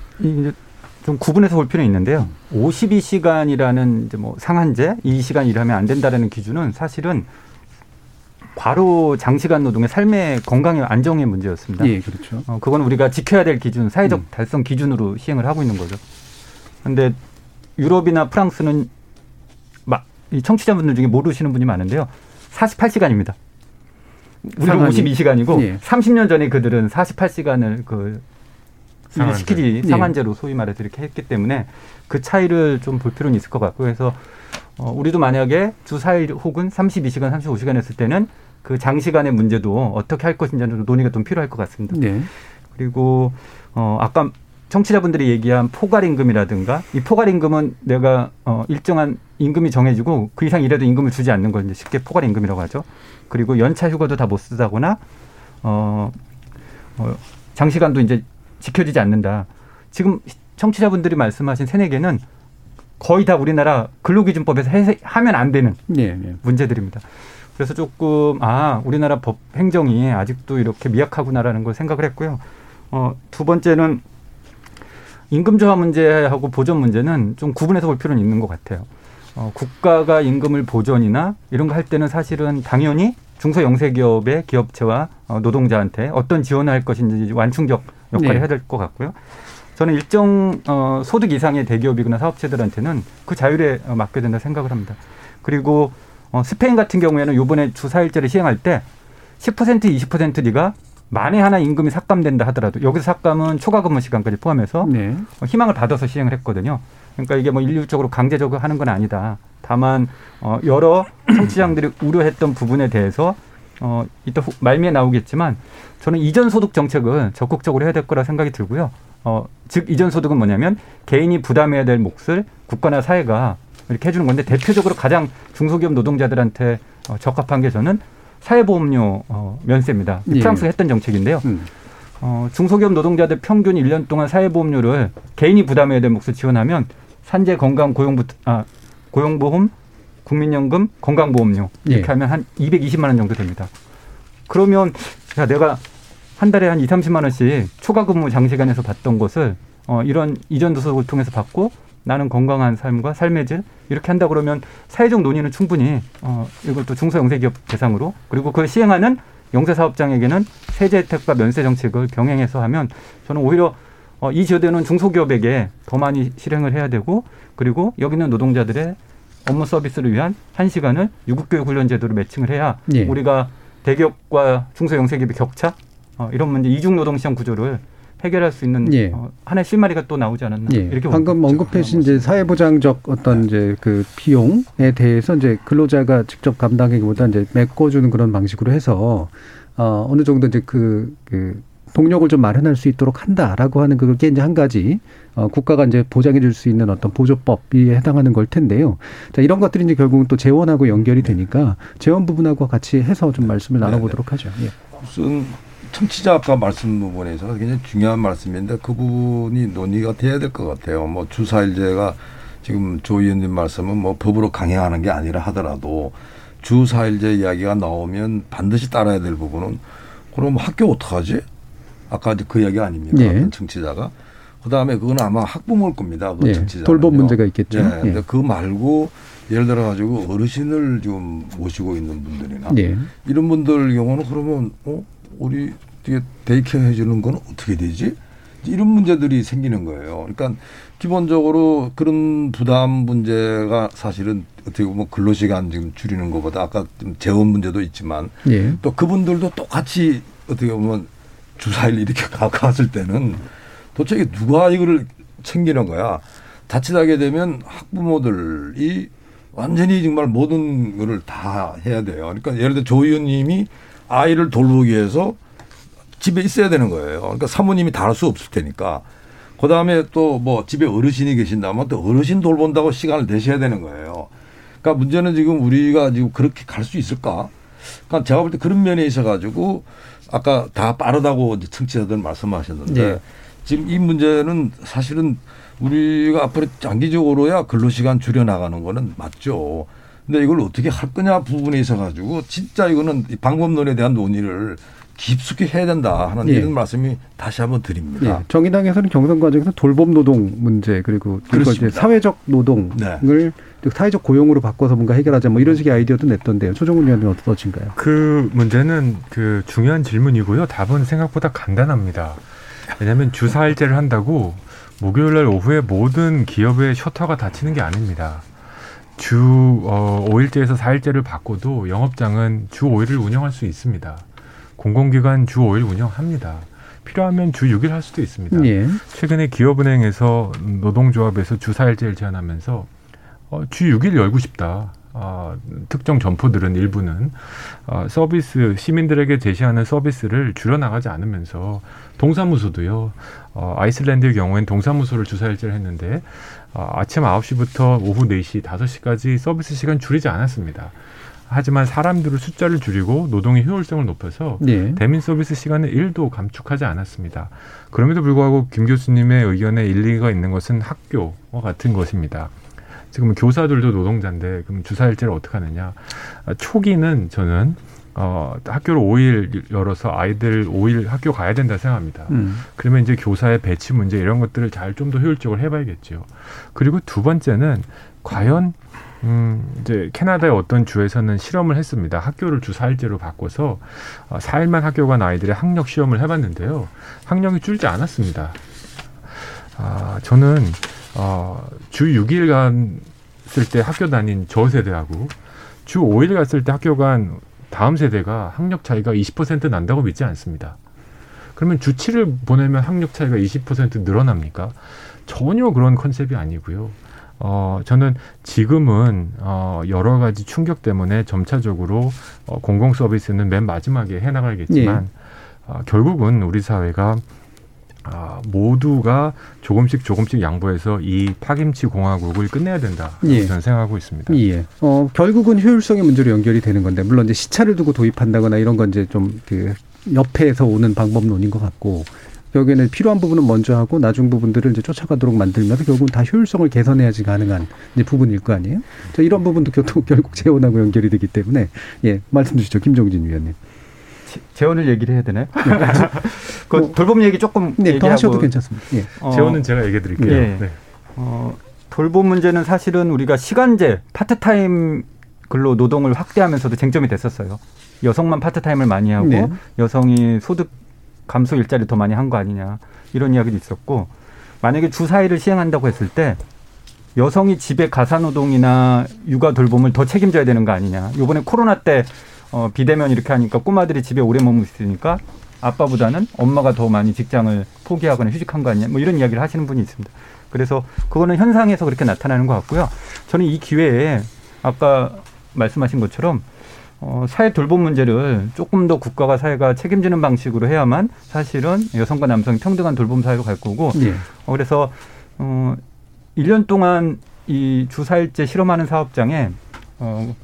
좀 구분해서 볼 필요는 있는데요. 52시간이라는 이제 뭐 상한제, 이 시간 일하면 안 된다라는 기준은 사실은 과로 장시간 노동의 삶의 건강의 안정의 문제였습니다. 예, 그렇죠. 어, 그건 우리가 지켜야 될 기준, 사회적 음. 달성 기준으로 시행을 하고 있는 거죠. 그런데 유럽이나 프랑스는 막 이 청취자분들 중에 모르시는 분이 많은데요. 48시간입니다. 우리는 52시간이고 예. 30년 전에 그들은 48시간을 그 상한제. 시키지 예. 상한제로 소위 말해서 이렇게 했기 때문에 그 차이를 좀 볼 필요는 있을 것 같고 그래서 어, 우리도 만약에 주 4일 혹은 32시간, 35시간 했을 때는 그 장시간의 문제도 어떻게 할 것인지는 논의가 좀 필요할 것 같습니다. 네. 그리고 어 아까 청취자분들이 얘기한 포괄 임금이라든가 이 포괄 임금은 내가 어 일정한 임금이 정해지고 그 이상 일해도 임금을 주지 않는 걸 이제 쉽게 포괄 임금이라고 하죠. 그리고 연차 휴가도 다 못 쓰다거나 어, 어 장시간도 이제 지켜지지 않는다. 지금 청취자분들이 말씀하신 세네 개는 거의 다 우리나라 근로기준법에서 해, 하면 안 되는 네, 네. 문제들입니다. 그래서 조금 아 우리나라 법 행정이 아직도 이렇게 미약하구나라는 걸 생각을 했고요. 어, 두 번째는 임금 조합 문제하고 보전 문제는 좀 구분해서 볼 필요는 있는 것 같아요. 어, 국가가 임금을 보존이나 이런 거 할 때는 사실은 당연히 중소영세기업의 기업체와 어, 노동자한테 어떤 지원을 할 것인지 완충적 역할을 네. 해야 될 것 같고요. 저는 일정 어, 소득 이상의 대기업이거나 사업체들한테는 그 자율에 어, 맡겨야 된다 생각을 합니다. 그리고 어, 스페인 같은 경우에는 요번에 주 4일제를 시행할 때 10% 20% 네가 만에 하나 임금이 삭감된다 하더라도 여기서 삭감은 초과 근무 시간까지 포함해서 네. 어, 희망을 받아서 시행을 했거든요. 그러니까 이게 뭐 인류적으로 강제적으로 하는 건 아니다. 다만 어 여러 청취장들이 우려했던 부분에 대해서 어 이따 후, 말미에 나오겠지만 저는 이전 소득 정책은 적극적으로 해야 될 거라 생각이 들고요. 어 즉 이전 소득은 뭐냐면 개인이 부담해야 될 몫을 국가나 사회가 이렇게 해주는 건데 대표적으로 가장 중소기업 노동자들한테 어, 적합한 게 저는 사회보험료 어, 면세입니다. 예. 프랑스가 했던 정책인데요. 음. 어, 중소기업 노동자들 평균 1년 동안 사회보험료를 개인이 부담해야 될 몫을 지원하면 산재 건강 고용부 아 고용보험 국민연금 건강보험료 이렇게 예. 하면 한 220만 원 정도 됩니다. 그러면 야 내가 한 달에 한 2, 30만 원씩 초과 근무 장시간에서 받던 것을 어 이런 이전 도속을 통해서 받고 나는 건강한 삶과 삶의 질 이렇게 한다 그러면 사회적 논의는 충분히 어 이것도 중소영세기업 대상으로 그리고 그걸 시행하는 영세사업장에게는 세제 혜택과 면세 정책을 병행해서 하면 저는 오히려 어, 이 제도는 중소기업에게 더 많이 실행을 해야 되고 그리고 여기 있는 노동자들의 업무 서비스를 위한 한 시간을 유급교육 훈련 제도로 매칭을 해야 예. 우리가 대기업과 중소영세기업의 격차 어, 이런 문제 이중 노동 시장 구조를 해결할 수 있는 예. 어, 하나의 실마리가 또 나오지 않았나 예. 이렇게 방금 언급하신 이제 사회보장적 어떤 네. 이제 그 비용에 대해서 이제 근로자가 직접 감당하기보다 이제 메꿔주는 그런 방식으로 해서 어 어느 정도 이제 그, 그 동력을 좀 마련할 수 있도록 한다라고 하는 그게 이제 한 가지 어, 국가가 이제 보장해 줄 수 있는 어떤 보조법이 해당하는 걸 텐데요. 자, 이런 것들이 이제 결국은 또 재원하고 연결이 되니까 재원 부분하고 같이 해서 좀 말씀을 네, 나눠보도록 하죠. 예. 무슨 청취자 아까 말씀 부분에서 굉장히 중요한 말씀인데 그 부분이 논의가 돼야 될 것 같아요. 뭐 주사일제가 지금 조 의원님 말씀은 뭐 법으로 강행하는 게 아니라 하더라도 주사일제 이야기가 나오면 반드시 따라야 될 부분은 그럼 학교 어떡하지? 아까 그 이야기 아닙니까? 네. 청취자가. 그 다음에 그건 아마 학부모일 겁니다. 그 네. 청취자. 돌봄 문제가 있겠죠. 네. 근데 그 말고 예를 들어 가지고 어르신을 지금 모시고 있는 분들이나 네. 이런 분들 경우는 그러면 어 우리 뒤에 day care 해주는 건 어떻게 되지? 이런 문제들이 생기는 거예요. 그러니까 기본적으로 그런 부담 문제가 사실은 어떻게 보면 근로시간 지금 줄이는 것보다 아까 좀 재원 문제도 있지만 예. 또 그분들도 똑같이 어떻게 보면 주사일 이렇게 가까웠을 때는 도대체 누가 이거를 챙기는 거야. 자칫하게 되면 학부모들이 완전히 정말 모든 거를 다 해야 돼요. 그러니까 예를 들어 조 의원님이 아이를 돌보기 위해서 집에 있어야 되는 거예요. 그러니까 사모님이 다 할 수 없을 테니까. 그 다음에 또 뭐 집에 어르신이 계신다면 또 어르신 돌본다고 시간을 내셔야 되는 거예요. 그러니까 문제는 지금 우리가 지금 그렇게 갈 수 있을까? 그러니까 제가 볼 때 그런 면에 있어 가지고 아까 다 빠르다고 이제 청취자들 말씀하셨는데 네. 지금 이 문제는 사실은 우리가 앞으로 장기적으로야 근로시간 줄여나가는 거는 맞죠. 근데 이걸 어떻게 할 거냐 부분에 있어 가지고 진짜 이거는 방법론에 대한 논의를 깊숙이 해야 된다 하는 예. 이런 말씀이 다시 한번 드립니다. 예. 정의당에서는 경선 과정에서 돌봄 노동 문제 그리고 이제 사회적 노동을 네. 사회적 고용으로 바꿔서 뭔가 해결하자 뭐 이런 식의 아이디어도 냈던데요. 초정훈 의원은 어떠신가요? 그 문제는 그 중요한 질문이고요. 답은 생각보다 간단합니다. 왜냐하면 주사일제를 한다고 목요일 날 오후에 모든 기업의 셔터가 닫히는 게 아닙니다. 주 어, 5일제에서 4일제를 바꿔도 영업장은 주 5일을 운영할 수 있습니다. 공공기관 주 5일 운영합니다. 필요하면 주 6일 할 수도 있습니다. 예. 최근에 기업은행에서 노동조합에서 주 4일제를 제안하면서 어, 주 6일 열고 싶다. 어, 특정 점포들은 일부는 어, 서비스 시민들에게 제시하는 서비스를 줄여나가지 않으면서 동사무소도요. 어, 아이슬란드의 경우엔 동사무소를 주사일제를 했는데 어, 아침 9시부터 오후 4시, 5시까지 서비스 시간 줄이지 않았습니다. 하지만 사람들을 숫자를 줄이고 노동의 효율성을 높여서 네. 대민 서비스 시간을 일도 감축하지 않았습니다. 그럼에도 불구하고 김 교수님의 의견에 일리가 있는 것은 학교와 같은 것입니다. 지금 교사들도 노동자인데 그럼 주사일제를 어떻게 하느냐? 아, 초기는 저는 어, 학교를 5일 열어서 아이들 5일 학교 가야 된다 생각합니다. 음. 그러면 이제 교사의 배치 문제 이런 것들을 잘 좀 더 효율적으로 해봐야겠죠. 그리고 두 번째는 과연 음, 이제 캐나다의 어떤 주에서는 실험을 했습니다. 학교를 주 4일제로 바꿔서 어, 4일만 학교 간 아이들의 학력 시험을 해봤는데요. 학력이 줄지 않았습니다. 아, 저는 어, 주 6일 갔을 때 학교 다닌 저 세대하고 주 5일 갔을 때 학교 간 다음 세대가 학력 차이가 20% 난다고 믿지 않습니다. 그러면 주 7을 보내면 학력 차이가 20% 늘어납니까? 전혀 그런 컨셉이 아니고요. 어, 저는 지금은 어, 여러 가지 충격 때문에 점차적으로 어, 공공 서비스는 맨 마지막에 해나가겠지만 예. 어, 결국은 우리 사회가 아, 모두가 조금씩 조금씩 양보해서 이 파김치 공화국을 끝내야 된다. 예. 저는 생각하고 있습니다. 예. 어, 결국은 효율성의 문제로 연결이 되는 건데 물론 이제 시차를 두고 도입한다거나 이런 건 이제 좀 그 옆에서 오는 방법론인 것 같고 결국에는 필요한 부분은 먼저 하고 나중 부분들을 이제 쫓아가도록 만들면서 결국은 다 효율성을 개선해야지 가능한 부분일 거 아니에요. 자, 이런 부분도 교통 결국 재원하고 연결이 되기 때문에 예 말씀 주시죠 김종진 위원님. 재원을 얘기를 해야 되나요? 네. 그 뭐, 돌봄 얘기 조금 네, 더 하셔도 괜찮습니다. 예. 어, 재원은 제가 얘기해 드릴게요. 예. 네. 어, 돌봄 문제는 사실은 우리가 시간제 파트타임 근로 노동을 확대하면서도 쟁점이 됐었어요. 여성만 파트타임을 많이 하고 네. 여성이 소득 감소 일자리 더 많이 한 거 아니냐 이런 이야기도 있었고 만약에 주 4일을 시행한다고 했을 때 여성이 집에 가사 노동이나 육아 돌봄을 더 책임져야 되는 거 아니냐. 요번에 코로나 때 어, 비대면 이렇게 하니까 꼬마들이 집에 오래 머무르니까 아빠보다는 엄마가 더 많이 직장을 포기하거나 휴직한 거 아니냐. 뭐 이런 이야기를 하시는 분이 있습니다. 그래서 그거는 현상에서 그렇게 나타나는 것 같고요. 저는 이 기회에 아까 말씀하신 것처럼 어, 사회 돌봄 문제를 조금 더 국가가 사회가 책임지는 방식으로 해야만 사실은 여성과 남성이 평등한 돌봄 사회로 갈 거고 예. 어, 그래서 어, 1년 동안 이 주사일제 실험하는 사업장에 어,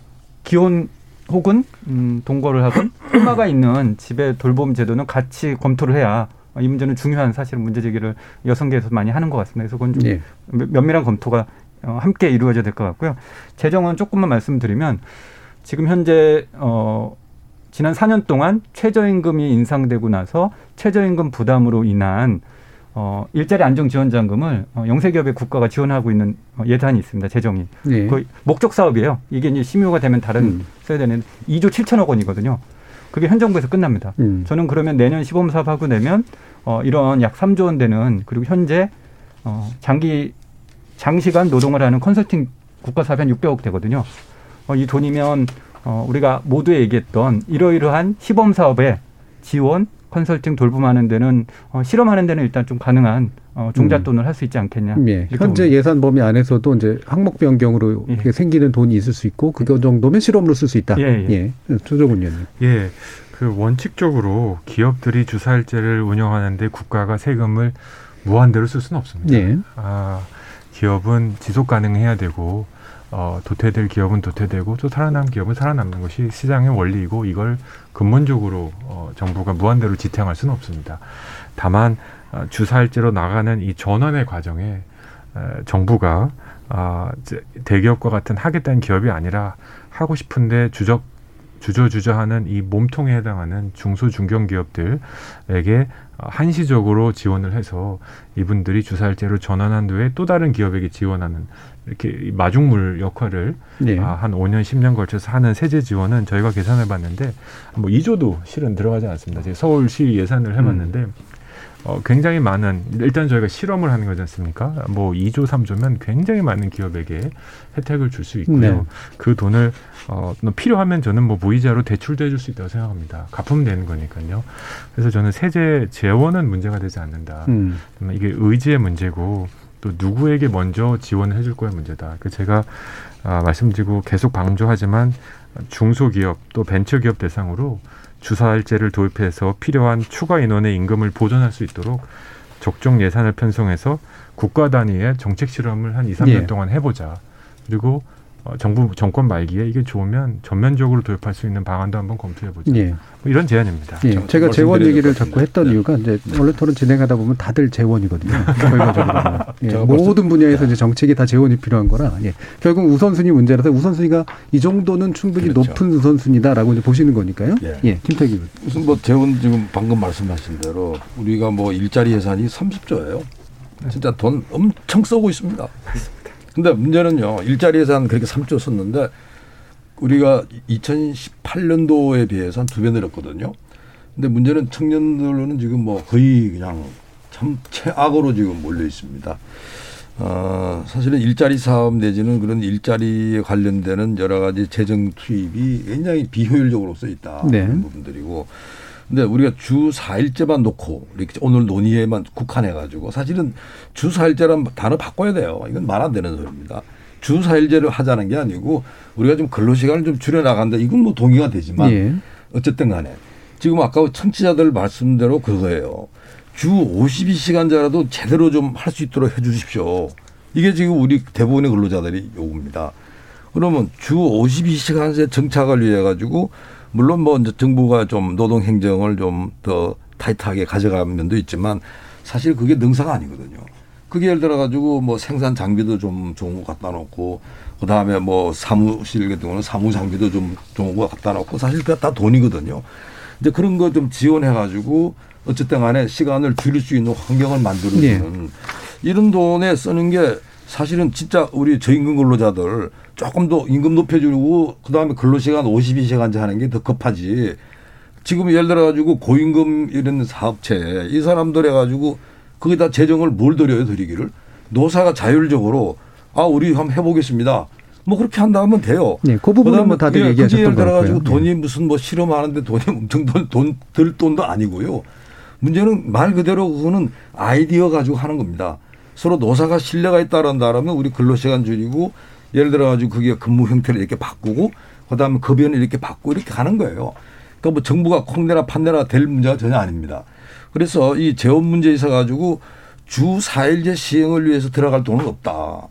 기혼 혹은 음, 동거를 하건 엄마가 있는 집에 돌봄 제도는 같이 검토를 해야 이 문제는 중요한 사실은 문제 제기를 여성계에서 많이 하는 것 같습니다. 그래서 그건 좀 예. 면밀한 검토가 어, 함께 이루어져야 될 것 같고요. 재정은 조금만 말씀드리면 지금 현재 어 지난 4년 동안 최저임금이 인상되고 나서 최저임금 부담으로 인한 어 일자리 안정 지원 자금을 어, 영세기업에 국가가 지원하고 있는 어, 예산이 있습니다. 재정이. 네. 그 목적 사업이에요. 이게 이제 심의가 되면 다른 음. 써야 되는 2조 7천억 원이거든요. 그게 현 정부에서 끝납니다. 음. 저는 그러면 내년 시범 사업 하고 내면 어 이런 약 3조 원 되는 그리고 현재 어 장기 장시간 노동을 하는 컨설팅 국가 사업이 한 600억 되거든요. 어, 이 돈이면 어, 우리가 모두 얘기했던 이러이러한 시범 사업에 지원, 컨설팅 돌봄하는 데는 어, 실험하는 데는 일단 좀 가능한 어, 종잣돈을 음. 할수 있지 않겠냐. 예. 현재 봅니다. 예산 범위 안에서도 이제 항목 변경으로 예. 생기는 돈이 있을 수 있고 그거 정도면 실험으로 쓸 수 있다. 예. 예. 예. 조정훈 의원님. 예. 그 원칙적으로 기업들이 주사일제를 운영하는데 국가가 세금을 무한대로 쓸 수는 없습니다. 예. 아, 기업은 지속 가능해야 되고 어, 도태될 기업은 도태되고 또 살아남은 기업은 살아남는 것이 시장의 원리이고 이걸 근본적으로 어, 정부가 무한대로 지탱할 수는 없습니다. 다만 어, 주사일제로 나가는 이 전환의 과정에 에, 정부가 아, 대기업과 같은 하겠다는 기업이 아니라 하고 싶은데 주적 주저주저하는 이 몸통에 해당하는 중소 중견 기업들에게 한시적으로 지원을 해서 이분들이 주사일제로 전환한 후에 또 다른 기업에게 지원하는 이렇게 마중물 역할을 네. 아, 한 5년, 10년 걸쳐서 하는 세제 지원은 저희가 계산해 봤는데 뭐 2조도 실은 들어가지 않습니다. 제가 서울시 예산을 해 봤는데 음. 어, 굉장히 많은 일단 저희가 실험을 하는 거지 않습니까? 뭐 2조, 3조면 굉장히 많은 기업에게 혜택을 줄 수 있고요. 네. 그 돈을 어, 필요하면 저는 뭐 무이자로 대출도 해줄 수 있다고 생각합니다. 갚으면 되는 거니까요. 그래서 저는 세제 재원은 문제가 되지 않는다. 음. 이게 의지의 문제고 또 누구에게 먼저 지원을 해줄 거야 문제다. 그 제가 아, 말씀드리고 계속 강조하지만 중소기업 또 벤처기업 대상으로 주사일제를 도입해서 필요한 추가 인원의 임금을 보존할 수 있도록 적정 예산을 편성해서 국가 단위의 정책 실험을 한 2, 3년 예. 동안 해보자. 그리고 어, 정부 정권 말기에 이게 좋으면 전면적으로 도입할 수 있는 방안도 한번 검토해 보자. 예. 뭐 이런 제안입니다. 예. 제가 재원 얘기를 자꾸 했던 네. 이유가 이제 원래 토론 진행하다 보면 다들 재원이거든요. 결과적으로 예. 모든 분야에서 이제 정책이 다 재원이 필요한 거라 예. 결국 우선순위 문제라서 우선순위가 이 정도는 충분히 그렇죠. 높은 우선순위다라고 이제 보시는 거니까요. 예, 예. 김태기 무슨 뭐 재원 지금 방금 말씀하신 대로 우리가 뭐 일자리 예산이 30조예요. 진짜 돈 엄청 쓰고 있습니다. 근데 문제는요. 일자리 예산 그렇게 3조 썼는데 우리가 2018년도에 비해서 한 두 배 늘었거든요. 근데 문제는 청년들로는 지금 뭐 거의 그냥 참 최악으로 지금 몰려 있습니다. 어, 사실은 일자리 사업 내지는 그런 일자리에 관련되는 여러 가지 재정 투입이 굉장히 비효율적으로 써 있다. 네. 그런 부분들이고. 근데 우리가 주 4일제만 놓고 이렇게 오늘 논의에만 국한해 가지고 사실은 주 4일제란 단어 바꿔야 돼요. 이건 말 안 되는 소리입니다. 주 4일제를 하자는 게 아니고 우리가 좀 근로 시간을 좀 줄여 나간다. 이건 뭐 동의가 되지만 예. 어쨌든 간에 지금 아까 청취자들 말씀대로 그거예요. 주 52시간자라도 제대로 좀 할 수 있도록 해 주십시오. 이게 지금 우리 대부분의 근로자들이 요구입니다. 그러면 주 52시간제 정착을 위해 가지고 물론 뭐 이제 정부가 좀 노동 행정을 좀 더 타이트하게 가져가는 면도 있지만 사실 그게 능사가 아니거든요. 그게 예를 들어 가지고 뭐 생산 장비도 좀 좋은 거 갖다 놓고 그다음에 뭐 사무실 같은 경우는 사무 장비도 좀 좋은 거 갖다 놓고 사실 그게 다 돈이거든요. 이제 그런 거 좀 지원해 가지고 어쨌든 간에 시간을 줄일 수 있는 환경을 만들어주는 네. 이런 돈에 쓰는 게 사실은 진짜 우리 저임금 근로자들 조금 더 임금 높여주고 그다음에 근로시간 52시간제 하는 게 더 급하지. 지금 예를 들어 가지고 고임금 이런 사업체 이 사람들 해 가지고 거기다 재정을 뭘 들여요 드리기를 노사가 자율적으로 아 우리 한번 해보겠습니다. 뭐 그렇게 한다면 돼요. 네, 그 부분은 뭐 다들 얘기하셨던 거 같고요. 돈이 네. 무슨 뭐 실험하는데 돈이 엄청 돈, 들 돈도 아니고요. 문제는 말 그대로 그거는 아이디어 가지고 하는 겁니다. 서로 노사가 신뢰가 있다란다라면 우리 근로시간 줄이고 예를 들어 가지고 그게 근무 형태를 이렇게 바꾸고 그다음에 급여는 이렇게 바꾸고 이렇게 가는 거예요. 그러니까 뭐 정부가 콩내라 판내라 될 문제가 전혀 아닙니다. 그래서 이 재원 문제에 있어 가지고 주 4일제 시행을 위해서 들어갈 돈은 없다.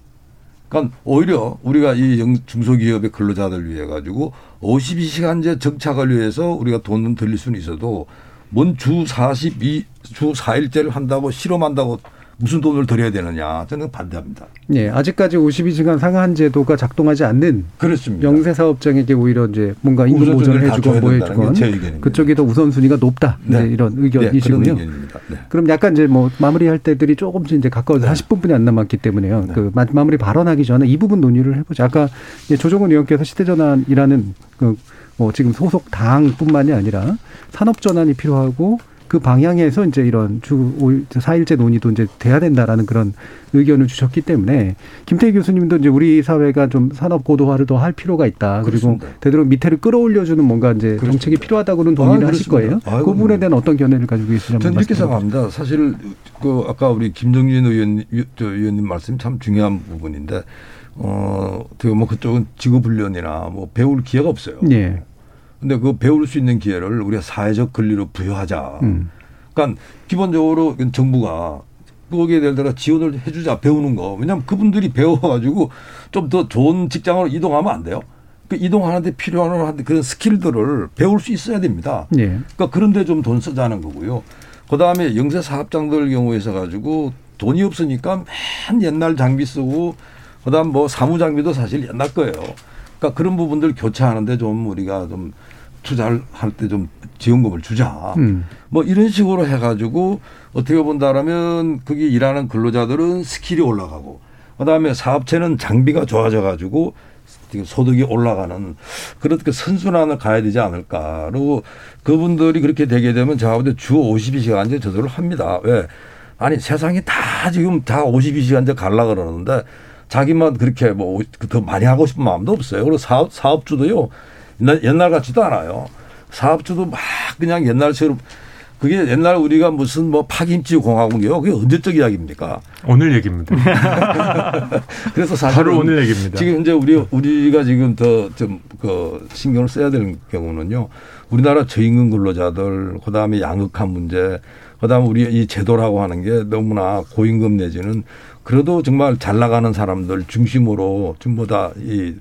그러니까 오히려 우리가 이 중소기업의 근로자들 위해 가지고 52시간제 정착을 위해서 우리가 돈은 들릴 수는 있어도 뭔 주 42, 주 4일제를 한다고 실험한다고 무슨 돈을 들여야 되느냐 저는 반대합니다. 네, 아직까지 52시간 상한 제도가 작동하지 않는 그렇습니다. 영세 사업장에게 오히려 이제 뭔가 임금 보전을 해주고 뭐 해주건 그쪽이 더 우선순위가 높다. 네. 이런 의견이시고요. 네, 네. 그럼 약간 이제 뭐 마무리할 때들이 조금씩 이제 가까워서 네. 40분뿐이 안 남았기 때문에요. 네. 그 마무리 발언하기 전에 이 부분 논의를 해보자. 아까 조정은 의원께서 시대전환이라는 그 뭐 지금 소속 당뿐만이 아니라 산업 전환이 필요하고 그 방향에서 이제 이런 주 4일제 논의도 이제 돼야 된다라는 그런 의견을 주셨기 때문에 김태희 교수님도 이제 우리 사회가 좀 산업 고도화를 더 할 필요가 있다. 그리고 되도록 밑에를 끌어올려주는 뭔가 이제 그렇습니다. 정책이 필요하다고는 동의를 아, 하실 거예요. 아, 그 부분에 대한 어떤 견해를 가지고 계시는지 저는 이렇게 생각합니다. 사실 그 아까 우리 김정진 의원 의원님 말씀 참 중요한 부분인데 어, 어떻게 뭐 그쪽은 직업 훈련이나 뭐 배울 기회가 없어요. 예. 근데 그 배울 수 있는 기회를 우리가 사회적 권리로 부여하자. 음. 그러니까 기본적으로 정부가 거기에 대해서 지원을 해주자 배우는 거. 왜냐하면 그분들이 배워가지고 좀 더 좋은 직장으로 이동하면 안 돼요. 그 이동하는데 필요한 그런 스킬들을 배울 수 있어야 됩니다. 예. 그러니까 그런데 좀 돈 쓰자는 거고요. 그 다음에 영세 사업장들 경우 해서 가지고 돈이 없으니까 맨 옛날 장비 쓰고 그다음 뭐 사무 장비도 사실 옛날 거예요. 그러니까 그런 부분들 교체하는데 좀 우리가 좀 투자를 할 때 좀 지원금을 주자. 음. 뭐 이런 식으로 해가지고 어떻게 본다라면 거기 일하는 근로자들은 스킬이 올라가고 그다음에 사업체는 장비가 좋아져가지고 소득이 올라가는 그렇게 선순환을 가야 되지 않을까. 그리고 그분들이 그렇게 되게 되면 제가 볼때 주 52시간제 저절로 합니다. 왜? 아니 세상이 다 지금 다 52시간제 갈라 그러는데 자기만 그렇게 뭐 더 많이 하고 싶은 마음도 없어요. 그리고 사업, 사업주도요. 옛날 같지도 않아요. 사업주도 막 그냥 옛날처럼 그게 옛날 우리가 무슨 뭐 파김치 공화국이요. 그게 언제적 이야기입니까? 오늘 얘기입니다. 그래서 사실 바로 오늘 얘기입니다. 지금 이제 우리 우리가 지금 더 좀 그 신경을 써야 되는 경우는요. 우리나라 저임금 근로자들 그다음에 양극화 문제 그다음에 우리 이 제도라고 하는 게 너무나 고임금 내지는 그래도 정말 잘 나가는 사람들 중심으로 전부 다이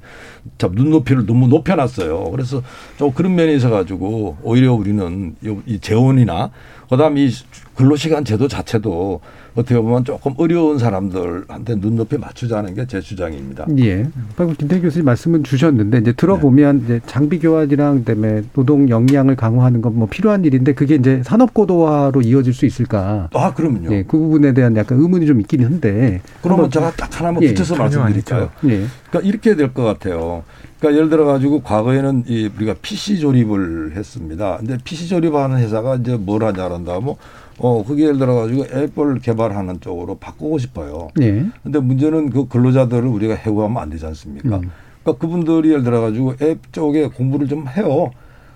눈높이를 너무 높여놨어요. 그래서 좀 그런 면에 있어 가지고 오히려 우리는 이 재원이나 그다음 이 근로시간 제도 자체도 어떻게 보면 조금 어려운 사람들한테 눈높이 맞추자는 게 제 주장입니다. 예. 방금 김태 교수님 말씀은 주셨는데 이제 들어보면 네. 이제 장비 교환이랑 그다음에 노동 역량을 강화하는 건 뭐 필요한 일인데 그게 이제 산업 고도화로 이어질 수 있을까? 아, 그러면요. 예, 그 부분에 대한 약간 의문이 좀 있긴 한데. 그러면 제가 딱 하나만 예, 붙여서 말씀드릴까요? 예. 그러니까 이렇게 될 것 같아요. 그러니까 예를 들어 가지고 과거에는 이 우리가 PC 조립을 했습니다. 근데 PC 조립하는 회사가 이제 뭘 하냐 그런다 뭐 어, 그게 예를 들어 가지고 앱을 개발하는 쪽으로 바꾸고 싶어요. 네. 근데 문제는 그 근로자들을 우리가 해고하면 안 되지 않습니까? 음. 그러니까 그분들이 예를 들어 가지고 앱 쪽에 공부를 좀 해요.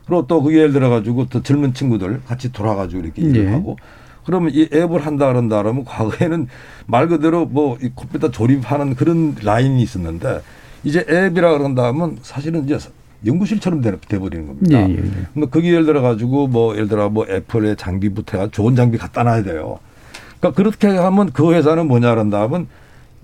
그리고 또 그게 예를 들어 가지고 더 젊은 친구들 같이 돌아 가지고 이렇게 일을 네. 하고 그러면 이 앱을 한다 그런다 그러면 과거에는 말 그대로 뭐 이 컴퓨터 조립하는 그런 라인이 있었는데 이제 앱이라 그런다 하면 사실은 이제 연구실처럼 돼버리는 겁니다. 예, 예, 예. 뭐 거기 예를 들어 가지고 뭐 예를 들어 뭐 애플의 장비부터 좋은 장비 갖다 놔야 돼요. 그러니까 그렇게 하면 그 회사는 뭐냐 그런다 하면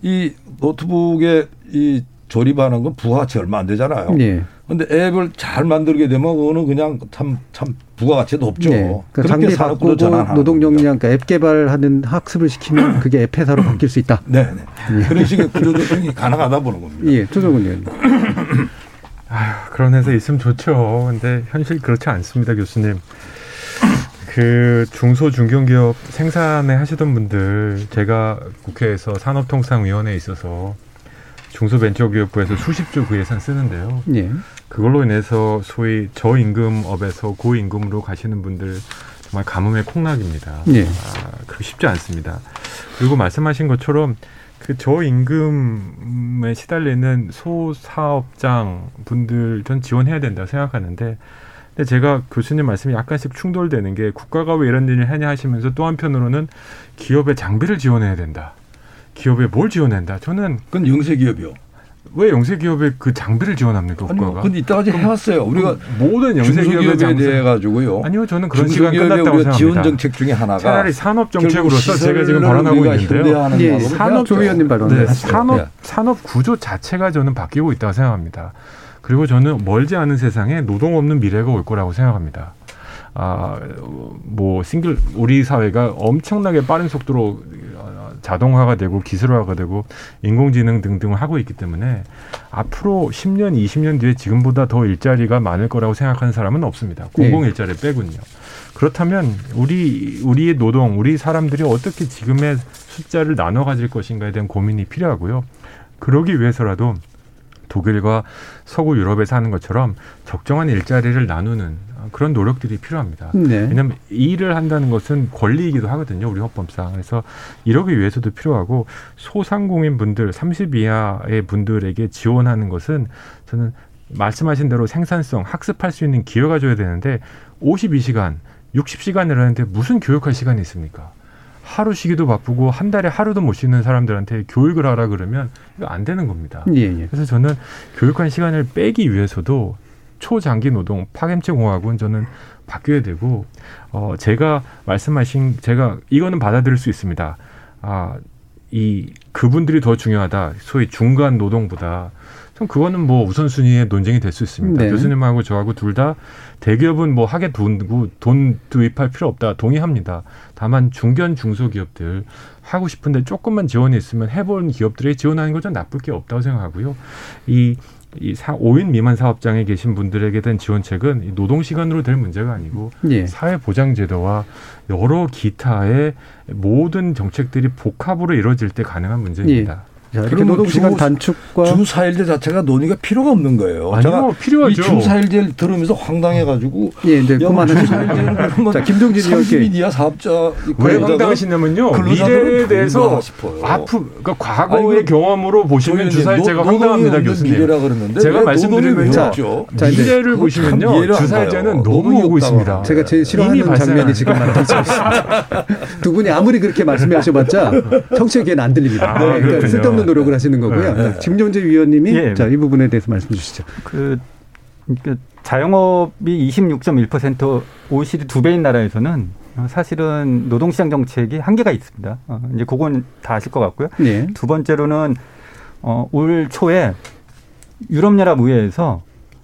이 노트북에 이 조립하는 건 부가가치 얼마 안 되잖아요. 예. 근데 앱을 잘 만들게 되면 그거는 그냥 참, 참 부가가치도 없죠. 네. 그러니까 장비 바꾸고 노동 역량, 그러니까 앱 개발하는 학습을 시키면 그게 앱 회사로 바뀔 수 있다. 네. 네. 예. 그런 식의 구조 조정이 가능하다 보는 겁니다. 예, 조정은 의원님. 아휴, 그런 회사 있으면 좋죠. 근데 현실 그렇지 않습니다, 교수님. 그 중소 중견기업 생산에 하시던 분들 제가 국회에서 산업통상위원회에 있어서 중소벤처기업부에서 수십 조 그 예산 쓰는데요. 예. 그걸로 인해서 소위 저임금업에서 고임금으로 가시는 분들 정말 가뭄의 콩락입니다. 예. 아, 그렇게 쉽지 않습니다. 그리고 말씀하신 것처럼 그 저임금에 시달리는 소사업장 분들 전 지원해야 된다 생각하는데 근데 제가 교수님 말씀이 약간씩 충돌되는 게 국가가 왜 이런 일을 하냐 하시면서 또 한편으로는 기업의 장비를 지원해야 된다. 기업에 뭘 지원한다? 저는 그건 영세 기업이요. 왜 영세 기업에 그 장비를 지원합니까 국가가? 아니, 근데 이때까지 해왔어요. 우리가 모든 영세 기업에 대해 가지고요. 아니요, 저는 그런 시간 끝났다고 생각합니다. 지원 정책 중에 하나가 차라리 산업 정책으로서 제가 지금 발언하고 있는데요. 예, 산업 조위원님 발언. 네, 산업 네. 산업 구조 자체가 저는 바뀌고 있다고 생각합니다. 그리고 저는 멀지 않은 세상에 노동 없는 미래가 올 거라고 생각합니다. 아, 뭐 싱글 우리 사회가 엄청나게 빠른 속도로 자동화가 되고 기술화가 되고 인공지능 등등을 하고 있기 때문에 앞으로 10년, 20년 뒤에 지금보다 더 일자리가 많을 거라고 생각하는 사람은 없습니다. 공공 네. 일자리 빼군요. 그렇다면 우리 우리의 노동, 우리 사람들이 어떻게 지금의 숫자를 나눠 가질 것인가에 대한 고민이 필요하고요. 그러기 위해서라도 독일과 서구 유럽에 사는 것처럼 적정한 일자리를 나누는 그런 노력들이 필요합니다. 네. 왜냐하면 일을 한다는 것은 권리이기도 하거든요. 우리 헌법상. 그래서 이러기 위해서도 필요하고 소상공인 분들 30 이하의 분들에게 지원하는 것은 저는 말씀하신 대로 생산성, 학습할 수 있는 기회가 줘야 되는데 52시간, 60시간을 하는데 무슨 교육할 시간이 있습니까? 하루 쉬기도 바쁘고 한 달에 하루도 못 쉬는 사람들한테 교육을 하라 그러면 이거 안 되는 겁니다. 예, 예. 그래서 저는 교육한 시간을 빼기 위해서도 초장기 노동 파견체 공학은 저는 바뀌어야 되고 어 제가 말씀하신 제가 이거는 받아들일 수 있습니다. 아 이 그분들이 더 중요하다. 소위 중간 노동보다 전 그거는 뭐 우선순위의 논쟁이 될 수 있습니다. 네. 교수님하고 저하고 둘 다 대기업은 뭐 하게 돈고 돈 도입할 필요 없다 동의합니다. 다만 중견 중소기업들 하고 싶은데 조금만 지원이 있으면 해본 기업들이 지원하는 건좀 나쁠 게 없다고 생각하고요. 이 이 사, 5인 미만 사업장에 계신 분들에게 된 지원책은 노동 시간으로 될 문제가 아니고 예. 사회 보장 제도와 여러 기타의 모든 정책들이 복합으로 이루어질 때 가능한 문제입니다. 예. 이렇게 노동시간 단축과 주 4일제 자체가 논의가 필요가 없는 거예요. 아니요, 필요하죠. 주 4일제를 들으면서 황당해가지고 예, 네, 그만하시죠. 자, 김종진 의원께 사업자 왜 황당하시냐면요. 미래에 대해서 앞으 그러니까 과거의 경험으로 보시면 주 4일제가 황당합니다, 교수님. 제가 말씀드리면 자, 미래를 보시면요, 주 4일제는 너무 오고 있습니다. 제가 제일 싫어하는 장면이 지금 나타나고 있습니다. 두 분이 아무리 그렇게 말씀하셔봤자 청취에게는 안 들립니다. 아, 네, 그러니까 쓸데없는 노력을 하시는 거고요. 네. 네. 김종재 위원님이 예. 자, 이 부분에 대해서 말씀 주시죠. 그, 그 자영업이 26.1% OECD 두 배인 나라에서는 사실은 노동시장 정책이 한계가 있습니다. 어, 이제 그건 다 아실 것 같고요. 네. 두 번째로는 어, 올 초에 유럽연합 의회에서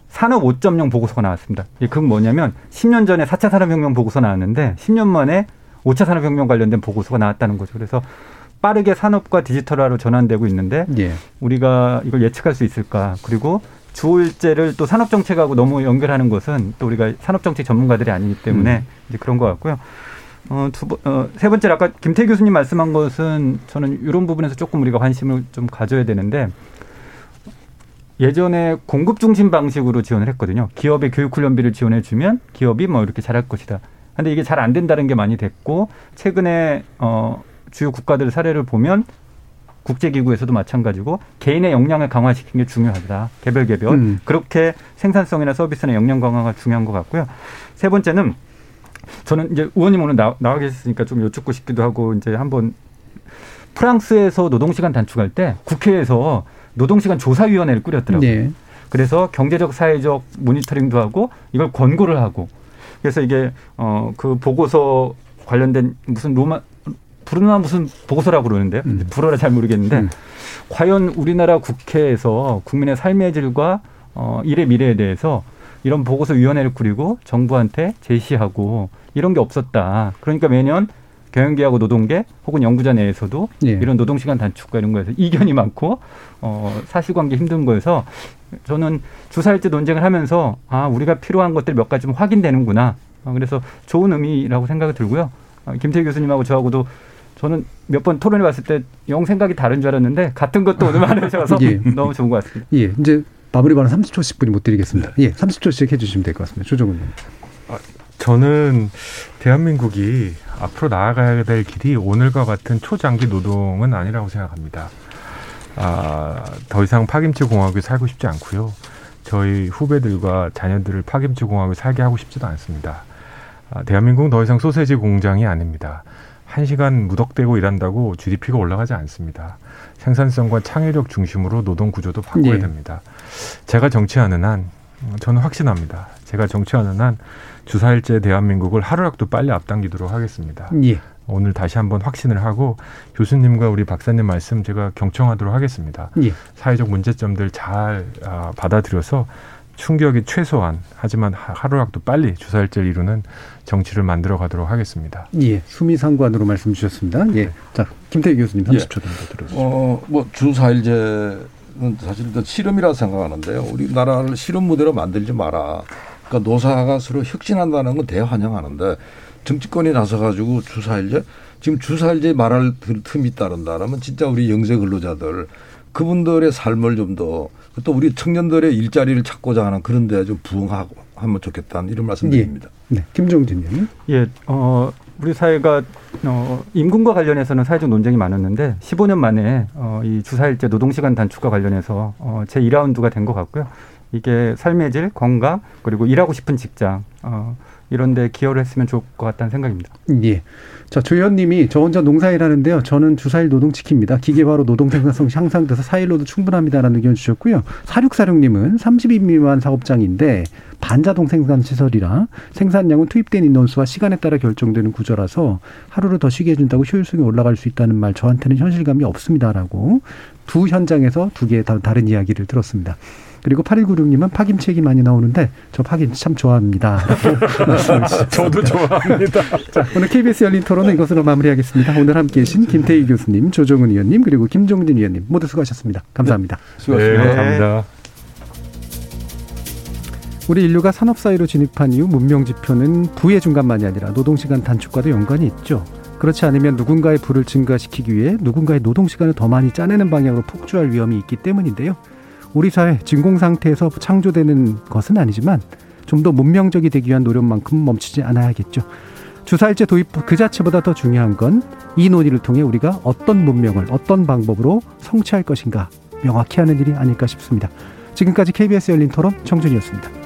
산업 5.0 보고서가 나왔습니다. 그건 뭐냐면 10년 전에 4차 산업혁명 보고서 나왔는데 10년 만에 5차 산업혁명 관련된 보고서가 나왔다는 거죠. 그래서 빠르게 산업과 디지털화로 전환되고 있는데 예. 우리가 이걸 예측할 수 있을까? 그리고 주일제를 또 산업 정책하고 너무 연결하는 것은 또 우리가 산업 정책 전문가들이 아니기 때문에 음. 이제 그런 것 같고요. 어, 두 번, 어, 세 번째 아까 김태 교수님 말씀한 것은 저는 이런 부분에서 조금 우리가 관심을 좀 가져야 되는데 예전에 공급 중심 방식으로 지원을 했거든요. 기업의 교육 훈련비를 지원해 주면 기업이 뭐 이렇게 잘할 것이다. 근데 이게 잘 안 된다는 게 많이 됐고 최근에 어 주요 국가들 사례를 보면 국제기구에서도 마찬가지고 개인의 역량을 강화시키는 게 중요하다. 개별 개별. 음. 그렇게 생산성이나 서비스나 역량 강화가 중요한 것 같고요. 세 번째는 저는 이제 의원님 오늘 나, 나와 계셨으니까 좀 여쭙고 싶기도 하고 이제 한번 프랑스에서 노동시간 단축할 때 국회에서 노동시간 조사위원회를 꾸렸더라고요. 네. 그래서 경제적 사회적 모니터링도 하고 이걸 권고를 하고 그래서 이게 어 그 보고서 관련된 무슨 로마 부르나 무슨 보고서라고 그러는데요. 음. 불어라 잘 모르겠는데 음. 과연 우리나라 국회에서 국민의 삶의 질과 어 일의 미래에 대해서 이런 보고서 위원회를 꾸리고 정부한테 제시하고 이런 게 없었다. 그러니까 매년 경영계하고 노동계 혹은 연구자 내에서도 예. 이런 노동시간 단축과 이런 거에서 이견이 많고 어 사실관계 힘든 거에서 저는 주사일제 논쟁을 하면서 아 우리가 필요한 것들 몇 가지 좀 확인되는구나. 어, 그래서 좋은 의미라고 생각이 들고요. 어, 김태 교수님하고 저하고도 저는 몇 번 토론해 봤을 때 영 생각이 다른 줄 알았는데 같은 것도 오늘 말해주셔서 예. 너무 좋은 것 같습니다. 예, 이제 마무리 발언 30초씩 분이 못 드리겠습니다. 예, 30초씩 해주시면 될 것 같습니다. 조정훈 님. 아, 저는 대한민국이 앞으로 나아가야 될 길이 오늘과 같은 초장기 노동은 아니라고 생각합니다. 아, 더 이상 파김치 공화국에 살고 싶지 않고요. 저희 후배들과 자녀들을 파김치 공화국에 살게 하고 싶지도 않습니다. 아, 대한민국은 더 이상 소세지 공장이 아닙니다. 한 시간 무덕대고 일한다고 GDP가 올라가지 않습니다. 생산성과 창의력 중심으로 노동 구조도 바꿔야 네. 됩니다. 제가 정치하는 한 저는 확신합니다. 제가 정치하는 한 주사일제 대한민국을 하루라도 빨리 앞당기도록 하겠습니다. 예. 오늘 다시 한번 확신을 하고 교수님과 우리 박사님 말씀 제가 경청하도록 하겠습니다. 예. 사회적 문제점들 잘 아, 받아들여서 충격이 최소한 하지만 하루라도 빨리 주사일제를 이루는 정치를 만들어 가도록 하겠습니다. 예, 수미 상관으로 말씀 주셨습니다. 예, 네. 자 김태희 교수님 30초 정도 들어주시죠. 어, 뭐 주사일제는 사실 실험이라 생각하는데요. 우리 나라를 실험 무대로 만들지 마라. 그러니까 노사가 서로 혁신한다는 건 대환영하는데 정치권이 나서 가지고 주사일제 지금 주사일제 말할 틈이 따른다라면 진짜 우리 영세 근로자들 그분들의 삶을 좀더 또 우리 청년들의 일자리를 찾고자 하는 그런 데 좀 부응하고 하면 좋겠다는 이런 말씀드립니다. 예. 네. 김종진 의원님. 예. 어, 우리 사회가 어, 임금과 관련해서는 사회적 논쟁이 많았는데 15년 만에 어, 이 주사일제 노동시간 단축과 관련해서 어, 제 2라운드가 된 것 같고요. 이게 삶의 질, 건강, 그리고 일하고 싶은 직장, 어, 이런 데 기여를 했으면 좋을 것 같다는 생각입니다. 예. 자, 조 의원님이 저 혼자 농사일 하는데요. 저는 주사일 노동 지킵니다. 기계화로 노동 생산성 향상돼서 사일로도 충분합니다라는 의견 주셨고요. 사육사육님은 30인 미만 사업장인데 반자동 생산 시설이라 생산량은 투입된 인원수와 시간에 따라 결정되는 구조라서 하루를 더 쉬게 해준다고 효율성이 올라갈 수 있다는 말 저한테는 현실감이 없습니다라고 두 현장에서 두 개의 다른 이야기를 들었습니다. 그리고 8196님은 파김치 얘기 많이 나오는데 저 파김치 참 좋아합니다. 저도 좋아합니다. 자, 오늘 KBS 열린 토론은 이것으로 마무리하겠습니다. 오늘 함께 계신 김태희 교수님, 조정은 의원님, 그리고 김종진 의원님 모두 수고하셨습니다. 감사합니다. 네, 수고하셨습니다. 네, 감사합니다. 우리 인류가 산업 사회로 진입한 이후 문명 지표는 부의 중간만이 아니라 노동 시간 단축과도 연관이 있죠. 그렇지 않으면 누군가의 부를 증가시키기 위해 누군가의 노동 시간을 더 많이 짜내는 방향으로 폭주할 위험이 있기 때문인데요. 우리 사회 진공 상태에서 창조되는 것은 아니지만 좀 더 문명적이 되기 위한 노력만큼 멈추지 않아야겠죠. 주사일제 도입 그 자체보다 더 중요한 건 이 논의를 통해 우리가 어떤 문명을 어떤 방법으로 성취할 것인가 명확히 하는 일이 아닐까 싶습니다. 지금까지 KBS 열린 토론 청준이었습니다.